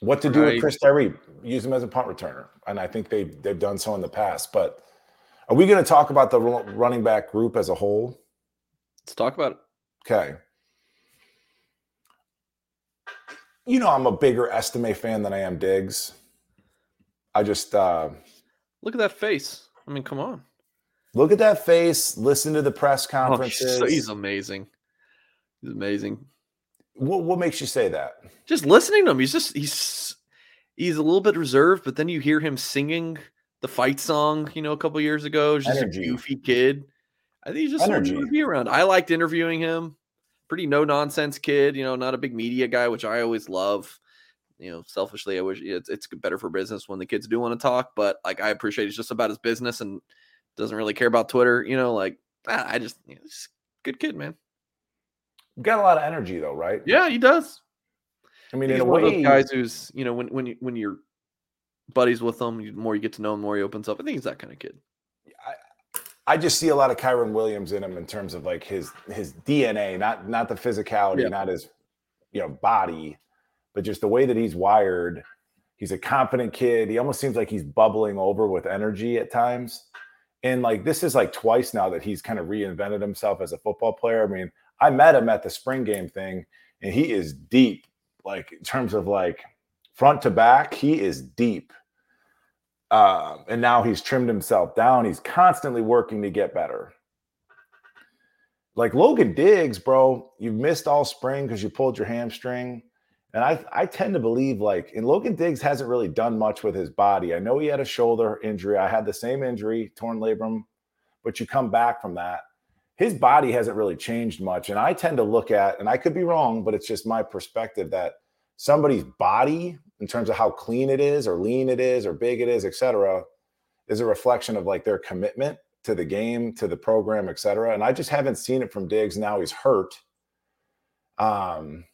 What to do right. with Chris Tyree? Use him as a punt returner, and I think they they've done so in the past. But are we going to talk about the running back group as a whole? Let's talk about it. Okay. You know, I'm a bigger Estime fan than I am Diggs. I just uh look at that face. I mean, come on. Look at that face. Listen to the press conferences. Oh, he's, he's amazing. He's amazing. What what makes you say that? Just listening to him, he's just he's he's a little bit reserved, but then you hear him singing the fight song, you know, a couple years ago. Just Energy. a goofy kid. I think he's just Energy. to be around. I liked interviewing him. Pretty no nonsense kid, you know, not a big media guy, which I always love. You know, selfishly, I wish it's it's better for business when the kids do want to talk, but like I appreciate he's just about his business and doesn't really care about Twitter. You know, like ah, I just, you know, just good kid, man. Got a lot of energy though, right? Yeah, he does. I mean, He's in a one way, of those guys who's you know when when you, when you're buddies with him, the more you get to know him, the more he opens up. I think he's that kind of kid. I, I just see a lot of Kyren Williams in him in terms of like his his DNA, not not the physicality, yeah. not his you know body, but just the way that he's wired. He's a confident kid. He almost seems like he's bubbling over with energy at times. And like this is like twice now that he's kind of reinvented himself as a football player. I mean, I met him at the spring game thing, and he is deep, like in terms of like front to back, he is deep. Uh, and now he's trimmed himself down. He's constantly working to get better. Like Logan Diggs, bro, you've missed all spring because you pulled your hamstring. And I, I tend to believe like, and Logan Diggs hasn't really done much with his body. I know he had a shoulder injury. I had the same injury, torn labrum, but you come back from that his body hasn't really changed much. And I tend to look at, and I could be wrong, but it's just my perspective that somebody's body, in terms of how clean it is, or lean it is, or big it is, et cetera, is a reflection of like their commitment to the game, to the program, et cetera. And I just haven't seen it from Diggs. Now he's hurt. Um,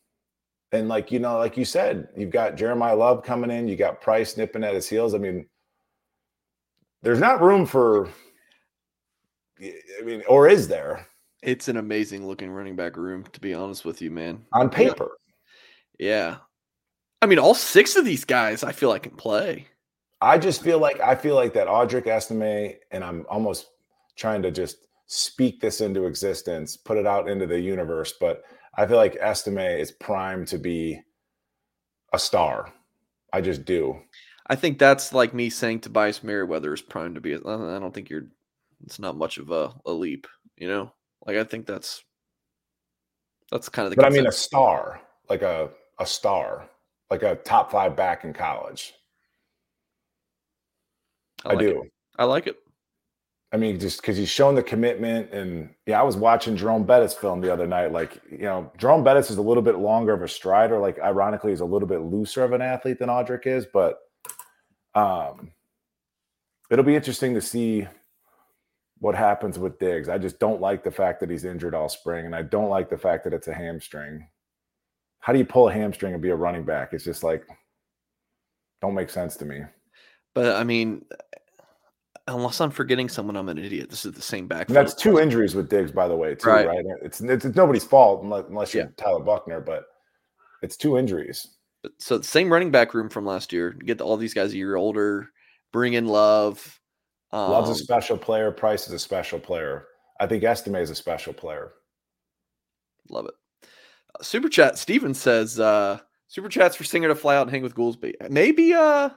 and like you know, like you said, you've got Jeremiyah Love coming in, you got Price nipping at his heels. I mean, there's not room for I mean, or is there? It's an amazing looking running back room, to be honest with you, man. On paper. Yeah. I mean, all six of these guys I feel like can play. I just feel like I feel like that Audric Estime, and I'm almost trying to just speak this into existence, put it out into the universe, but I feel like Estime is primed to be a star. I just do. I think that's like me saying Tobias Merriweather is primed to be. I don't think you're it's not much of a, a leap, you know. Like I think that's that's kind of the. But concept. I mean, a star, like a a star, like a top five back in college. I, like I do. It. I like it. I mean, just because he's shown the commitment, and yeah, I was watching Jerome Bettis film the other night. Like, you know, Jerome Bettis is a little bit longer of a strider. Like, ironically, he's a little bit looser of an athlete than Audric is, but um, it'll be interesting to see what happens with Diggs. I just don't like the fact that he's injured all spring, and I don't like the fact that it's a hamstring. How do you pull a hamstring and be a running back? It's just like don't make sense to me. But I mean, unless I'm forgetting someone, I'm an idiot. This is the same back. That's two injuries with Diggs, by the way, too. Right? right? It's, it's, it's nobody's fault unless, unless you're yeah. Tyler Buchner, but it's two injuries. So the same running back room from last year. Get all these guys a year older. Bring in Love. Um, Love's a special player. Price is a special player. I think Estime is a special player. Love it. Uh, super chat. Steven says, uh, super chats for Singer to fly out and hang with Goolsby. Maybe, uh,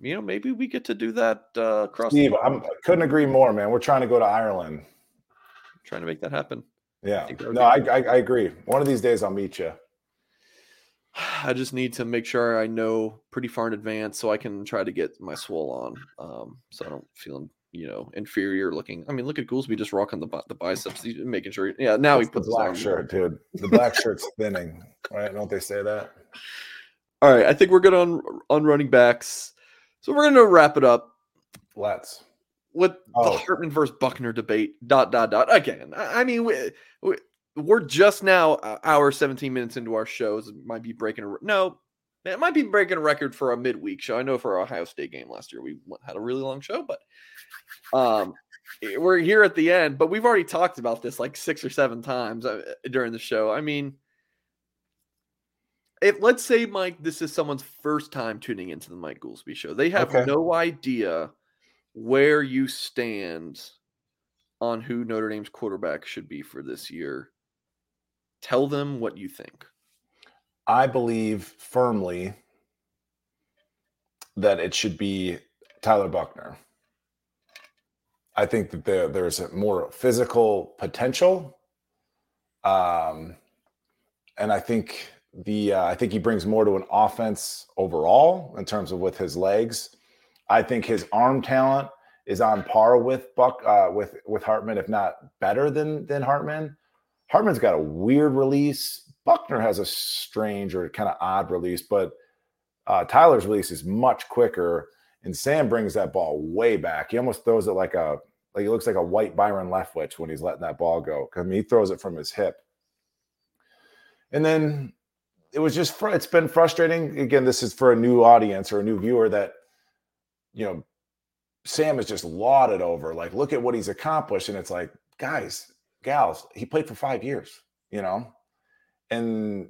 you know, maybe we get to do that uh, across. Steve, the I couldn't agree more, man. We're trying to go to Ireland. trying to make that happen. Yeah. would No, I, I, I agree. One of these days I'll meet you. I just need to make sure I know pretty far in advance so I can try to get my swole on. Um, so I don't feel you know inferior looking. I mean, look at Goolsby just rocking the the biceps, making sure. Yeah, now he It's the puts his black shirt, dude. The black shirt's thinning, right? Don't they say that? All right, I think we're good on on running backs. So we're gonna wrap it up Let's. with Oh. the Hartman versus Buchner debate. Dot dot dot. Again, I I mean, we, we, we're just now uh, hour seventeen minutes into our shows. It might be breaking a no. It might be breaking a record for a midweek show. I know for our Ohio State game last year we had a really long show, but um, eh, we're here at the end. But we've already talked about this like six or seven times uh, during the show. I mean, if let's say Mike, this is someone's first time tuning into the Mike Goolsby show, they have Okay. no idea where you stand on who Notre Dame's quarterback should be for this year. Tell them what you think. I believe firmly that it should be Tyler Buchner. I think that there, there's more physical potential, um, and I think the uh, I think he brings more to an offense overall in terms of with his legs. I think his arm talent is on par with Buck uh, with with Hartman, if not better than than Hartman. Hartman's got a weird release. Buchner has a strange or kind of odd release, but uh, Tyler's release is much quicker, and Sam brings that ball way back. He almost throws it like a like he looks like a white Byron Leftwich when he's letting that ball go. I mean, he throws it from his hip. And then it was just fr- it's been frustrating. Again, this is for a new audience or a new viewer that you know Sam is just lauded over. Like, look at what he's accomplished, and it's like, guys, gals, he played for five years, you know, and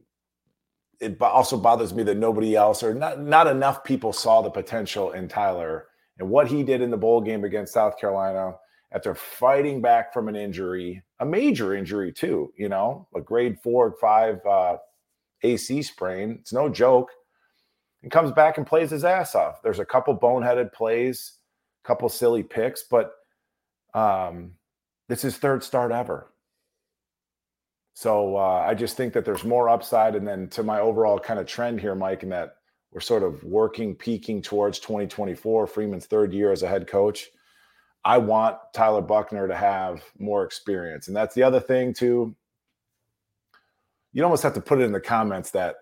it also bothers me that nobody else or not not enough people saw the potential in Tyler and what he did in the bowl game against South Carolina after fighting back from an injury, a major injury too, you know, a grade four, or five uh, AC sprain. It's no joke. And comes back and plays his ass off. There's a couple boneheaded plays, a couple silly picks, but um, this is third start ever. So uh, I just think that there's more upside. And then to my overall kind of trend here, Mike, in that we're sort of working, peaking towards 2024, Freeman's third year as a head coach. I want Tyler Buchner to have more experience. And that's the other thing, too. You almost have to put it in the comments that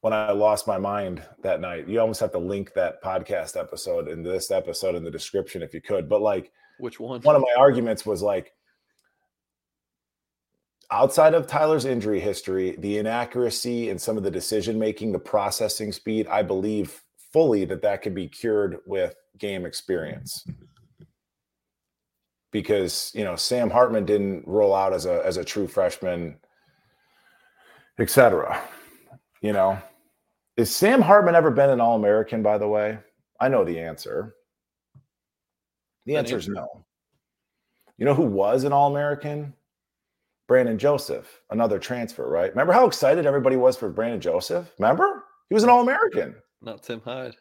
when I lost my mind that night, you almost have to link that podcast episode in this episode in the description if you could. But like, Which one? one of my arguments was like outside of Tyler's injury history, the inaccuracy and some of the decision making, the processing speed, I believe fully that that can be cured with game experience. Because you know Sam Hartman didn't roll out as a as a true freshman, etc. You know, is Sam Hartman ever been an All American? By the way, I know the answer. The answer is no. You know who was an All American? Brandon Joseph, another transfer, right? Remember how excited everybody was for Brandon Joseph? Remember? He was an All American. Not Tim Hyde.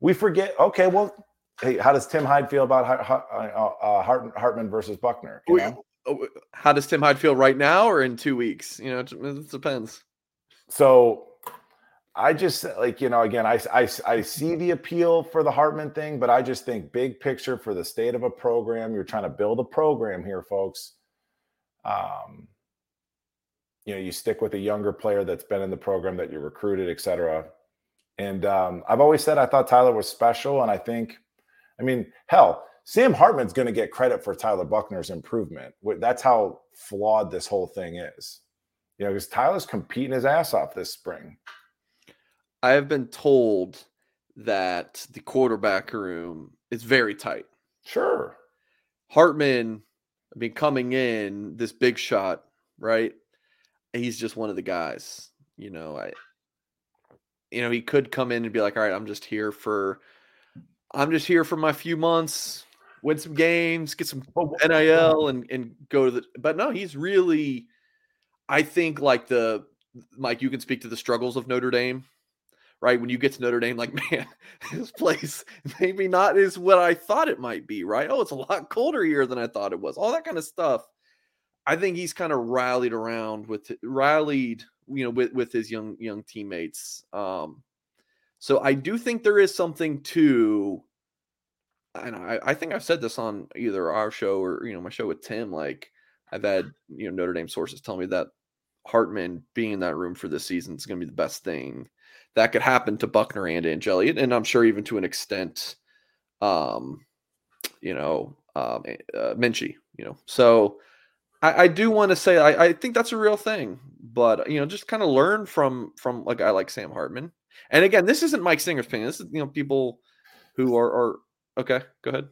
We forget. Okay, well, hey, how does Tim Hyde feel about Har- uh, uh, Hartman versus Buchner? You know? oh, How does Tim Hyde feel right now or in two weeks? You know, it depends. So I just like, you know, again, I, I, I see the appeal for the Hartman thing, but I just think big picture for the state of a program, you're trying to build a program here, folks. Um, you know, you stick with a younger player that's been in the program that you recruited, et cetera. And um, I've always said I thought Tyler was special. And I think, I mean, hell, Sam Hartman's going to get credit for Tyler Buchner's improvement. That's how flawed this whole thing is. You know, because Tyler's competing his ass off this spring. I have been told that the quarterback room is very tight. Sure. Hartman, I mean, coming in this big shot, right? He's just one of the guys. You know, I, you know, he could come in and be like, "All right, I'm just here for, I'm just here for my few months, win some games, get some *laughs* oh, NIL, and and go to the." But no, he's really, I think, like the Mike. You can speak to the struggles of Notre Dame, right? When you get to Notre Dame, like, *laughs* man, this place maybe not is what I thought it might be, right? Oh, it's a lot colder here than I thought it was. All that kind of stuff. I think he's kind of rallied around with rallied, you know, with with his young young teammates. Um, so I do think there is something to, and I, I think I've said this on either our show or you know my show with Tim. Like I've had you know Notre Dame sources tell me that Hartman being in that room for this season is going to be the best thing that could happen to Buchner and Angeli, and I'm sure even to an extent, um, you know, um, uh, Minchey, you know. So I, I do want to say I, I think that's a real thing, but you know, just kind of learn from from a guy like Sam Hartman. And again, this isn't Mike Singer's opinion. This is you know people who are are okay. Go ahead.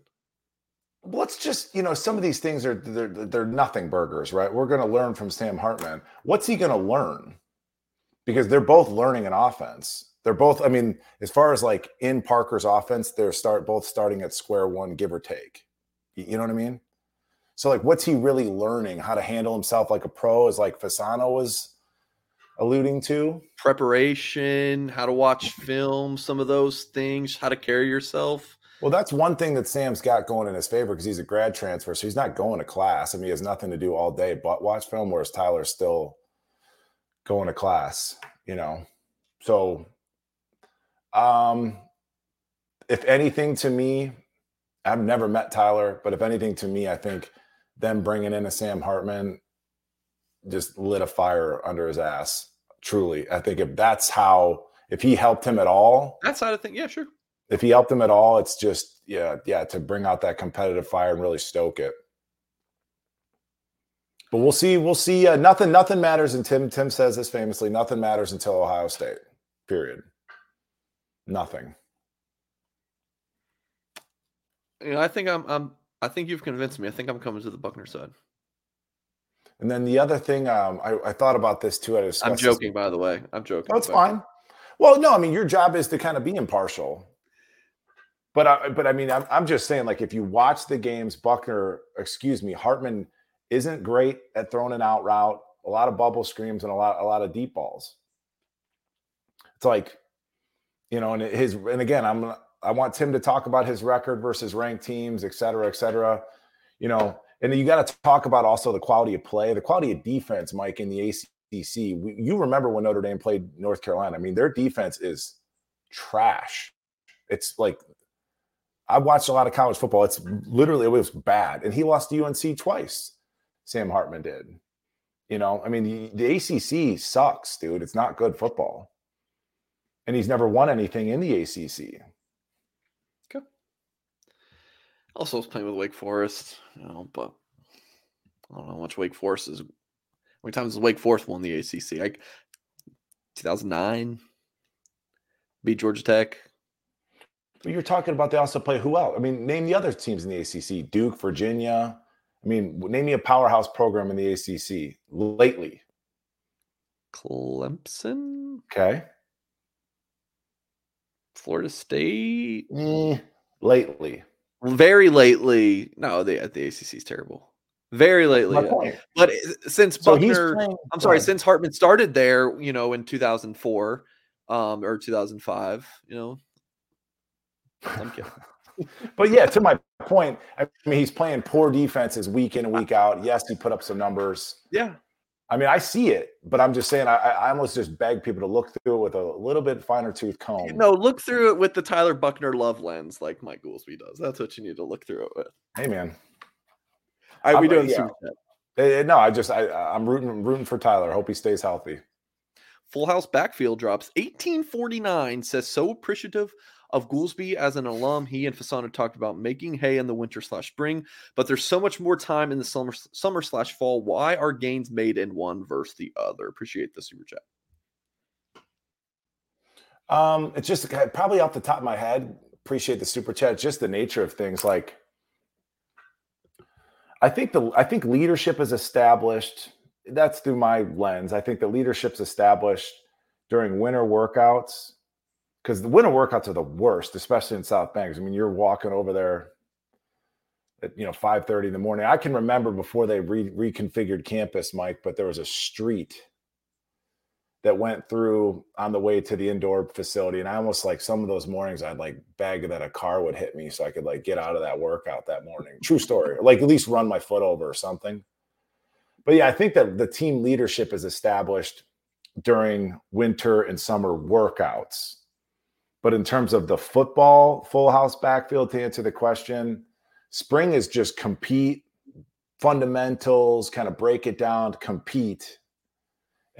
Let's just you know some of these things are they're they're nothing burgers, right? We're going to learn from Sam Hartman. What's he going to learn? Because they're both learning an offense. They're both. I mean, as far as like in Parker's offense, they're start both starting at square one, give or take. You know what I mean? So like, what's he really learning? How to handle himself like a pro, as like Fasano was alluding to. Preparation, how to watch mm-hmm. film, some of those things, how to carry yourself. Well, that's one thing that Sam's got going in his favor because he's a grad transfer, so he's not going to class. I mean, he has nothing to do all day but watch film, whereas Tyler's still going to class. You know, so um, if anything to me, I've never met Tyler, but if anything to me, I think them bringing in a Sam Hartman just lit a fire under his ass. Truly, I think if that's how, if he helped him at all, that side of thing, yeah, sure. If he helped him at all, it's just yeah, yeah, to bring out that competitive fire and really stoke it. But we'll see. We'll see. Uh, nothing. Nothing matters. And Tim. Tim says this famously. Nothing matters until Ohio State. Period. Nothing. You know, I think I'm. I'm. I think you've convinced me. I think I'm coming to the Buchner side. And then the other thing, um, I, I thought about this too. I I'm joking, by the way. I'm joking. That's fine. Well, no, I mean your job is to kind of be impartial. But I, but I mean, I'm, I'm just saying, like, if you watch the games, Buchner, excuse me, Hartman isn't great at throwing an out route. A lot of bubble screams and a lot, a lot of deep balls. It's like, you know, and his, and again, I'm, I want Tim to talk about his record versus ranked teams, et cetera, et cetera. You know, and you got to talk about also the quality of play, the quality of defense, Mike, in the ACC. You remember when Notre Dame played North Carolina? I mean, their defense is trash. It's like I watched a lot of college football. It's literally it was bad, and he lost to UNC twice. Sam Hartman did. You know, I mean, the, the ACC sucks, dude. It's not good football, and he's never won anything in the ACC. Okay. Also, was playing with Wake Forest, you know, but I don't know how much Wake Forest is. How many times has Wake Forest won the ACC? Like 2009, beat Georgia Tech. But you're talking about they also play who else? I mean, name the other teams in the ACC: Duke, Virginia. I mean, name me a powerhouse program in the ACC lately. Clemson. Okay. Florida State. Eh, lately. Very lately, no, the the ACC is terrible. Very lately, but since so Buchner, playing, I'm sorry, since Hartman started there, you know, in 2004 um, or 2005, you know, I'm kidding. *laughs* but yeah, to my point, I mean, he's playing poor defenses week in and week out. Yes, he put up some numbers. Yeah, I mean, I see it, but I'm just saying, I, I almost just beg people to look through it with a little bit finer tooth comb. No, look through it with the Tyler Buchner love lens, like Mike Goolsby does. That's what you need to look through it with. Hey, man. All right, we doing yeah. No, I just I, I'm rooting rooting for Tyler. Hope he stays healthy. Full House backfield drops 1849 says so appreciative of Goolsby as an alum. He and Fasano talked about making hay in the winter slash spring, but there's so much more time in the summer summer slash fall. Why are gains made in one versus the other? Appreciate the super chat. Um, it's just probably off the top of my head. Appreciate the super chat. Just the nature of things. Like, I think the I think leadership is established. That's through my lens. I think the leadership's established during winter workouts because the winter workouts are the worst, especially in South Bend. I mean, you're walking over there at you know 5:30 in the morning. I can remember before they re- reconfigured campus, Mike, but there was a street that went through on the way to the indoor facility. And I almost like some of those mornings I'd like beg that a car would hit me so I could like get out of that workout that morning. True story. Like at least run my foot over or something. But yeah, I think that the team leadership is established during winter and summer workouts. But in terms of the football full house backfield, to answer the question, spring is just compete, fundamentals, kind of break it down, compete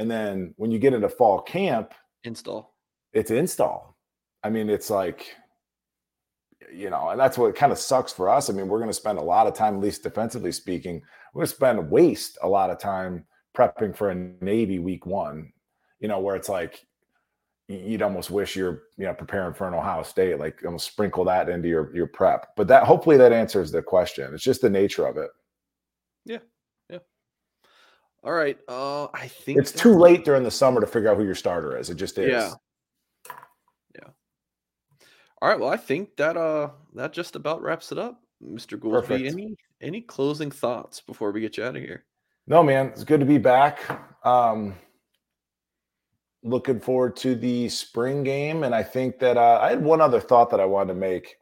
and then when you get into fall camp, install. It's install. I mean, it's like, you know, and that's what kind of sucks for us. I mean, we're going to spend a lot of time, at least defensively speaking, we're going to spend waste a lot of time prepping for a Navy week one, you know, where it's like, you'd almost wish you're, you know, preparing for an Ohio State, like almost sprinkle that into your your prep. But that hopefully that answers the question. It's just the nature of it. Yeah, Yeah. all right. Uh, I think it's too late during the summer to figure out who your starter is. It just is. Yeah. Yeah. All right. Well, I think that uh that just about wraps it up, Mr. Goolsby. Any any closing thoughts before we get you out of here? No, man. It's good to be back. Um looking forward to the spring game. And I think that uh, I had one other thought that I wanted to make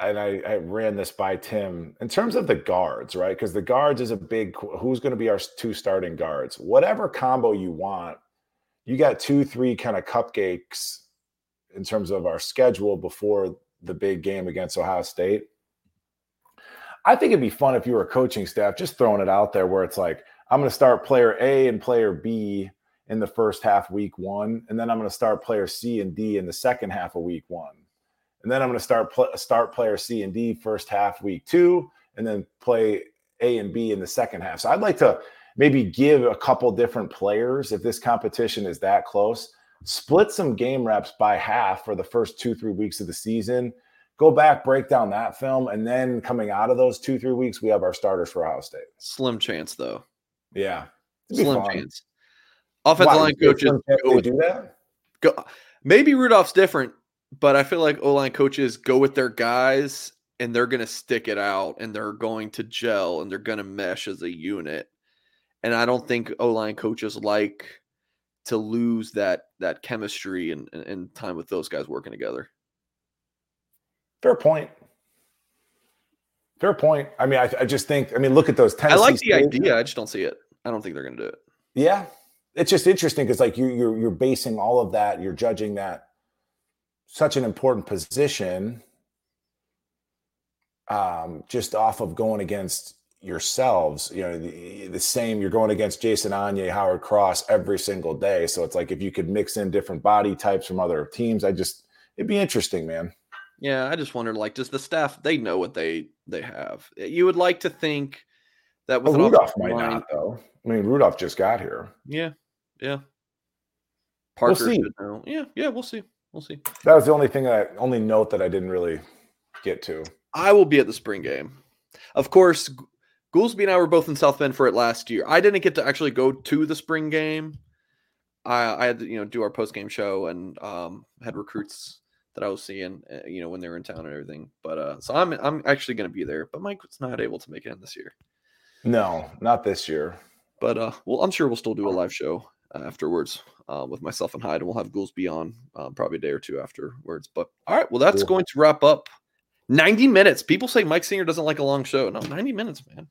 and I, I, ran this by Tim in terms of the guards, right? Because the guards is a big who's going to be our two starting guards. Whatever combo you want, you got two, three kind of cupcakes in terms of our schedule before the big game against Ohio State. I think it'd be fun if you were a coaching staff just throwing it out there where it's like, I'm going to start player A and player B in the first half, week one, and then I'm going to start player C and D in the second half of week one and then I'm going to start pl- start player C and D first half week two, and then play A and B in the second half. So I'd like to maybe give a couple different players if this competition is that close. Split some game reps by half for the first two three weeks of the season. Go back, break down that film, and then coming out of those two three weeks, we have our starters for Ohio State. Slim chance, though. Yeah, slim fun. chance. Offensive line coaches go do that. Go, maybe Rudolph's different but I feel like O line coaches go with their guys and they're going to stick it out and they're going to gel and they're going to mesh as a unit. And I don't think O line coaches like to lose that that chemistry and, and time with those guys working together. Fair point. Fair point. I mean, I, I just think. I mean, look at those. Tennessee I like the idea. I just don't see it. I don't think they're going to do it. Yeah, it's just interesting because like you, you're you're basing all of that. You're judging that such an important position um, just off of going against yourselves. You know, the, the, same, you're going against Jason Onye, Howard Cross every single day. So it's like if you could mix in different body types from other teams, I just, it'd be interesting, man. Yeah, I just wondered, like, does the staff they know what they they have? You would like to think that with well, Rudolph might line, not, though. I mean, Rudolph just got here. Yeah, yeah. Parker we'll should know. Yeah, yeah, we'll see. We'll see. That was the only thing I only note that I didn't really get to. I will be at the spring game. Of course, Goolsby and I were both in South Bend for it last year. I didn't get to actually go to the spring game. I, I had to, you know, do our post game show and um, had recruits that I was seeing, uh, you know, when they were in town and everything. But uh, so I'm I'm actually going to be there. But Mike was not able to make it in this year. No, not this year. But uh, well, I'm sure we'll still do a live show afterwards uh, with myself and Hyde, and we'll have Goolsby on uh, probably a day or two afterwards. But all right, well, that's cool. going to wrap up 90 minutes. People say Mike Singer doesn't like a long show. No, 90 minutes, man.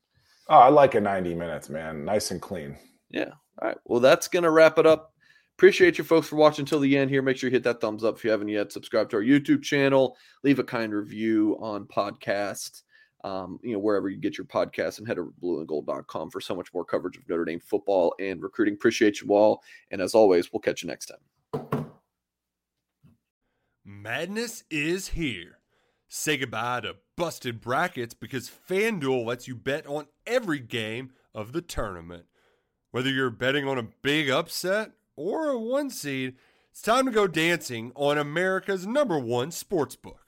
Oh, I like a 90 minutes, man. Nice and clean. Yeah. All right. Well, that's going to wrap it up. Appreciate you folks for watching until the end here. Make sure you hit that thumbs up if you haven't yet. Subscribe to our YouTube channel. Leave a kind review on podcast um, you know, wherever you get your podcast and head over to blueandgold.com for so much more coverage of Notre Dame football and recruiting. Appreciate you all. And as always, we'll catch you next time. Madness is here. Say goodbye to busted brackets because FanDuel lets you bet on every game of the tournament. Whether you're betting on a big upset or a one seed, it's time to go dancing on America's number one sports book.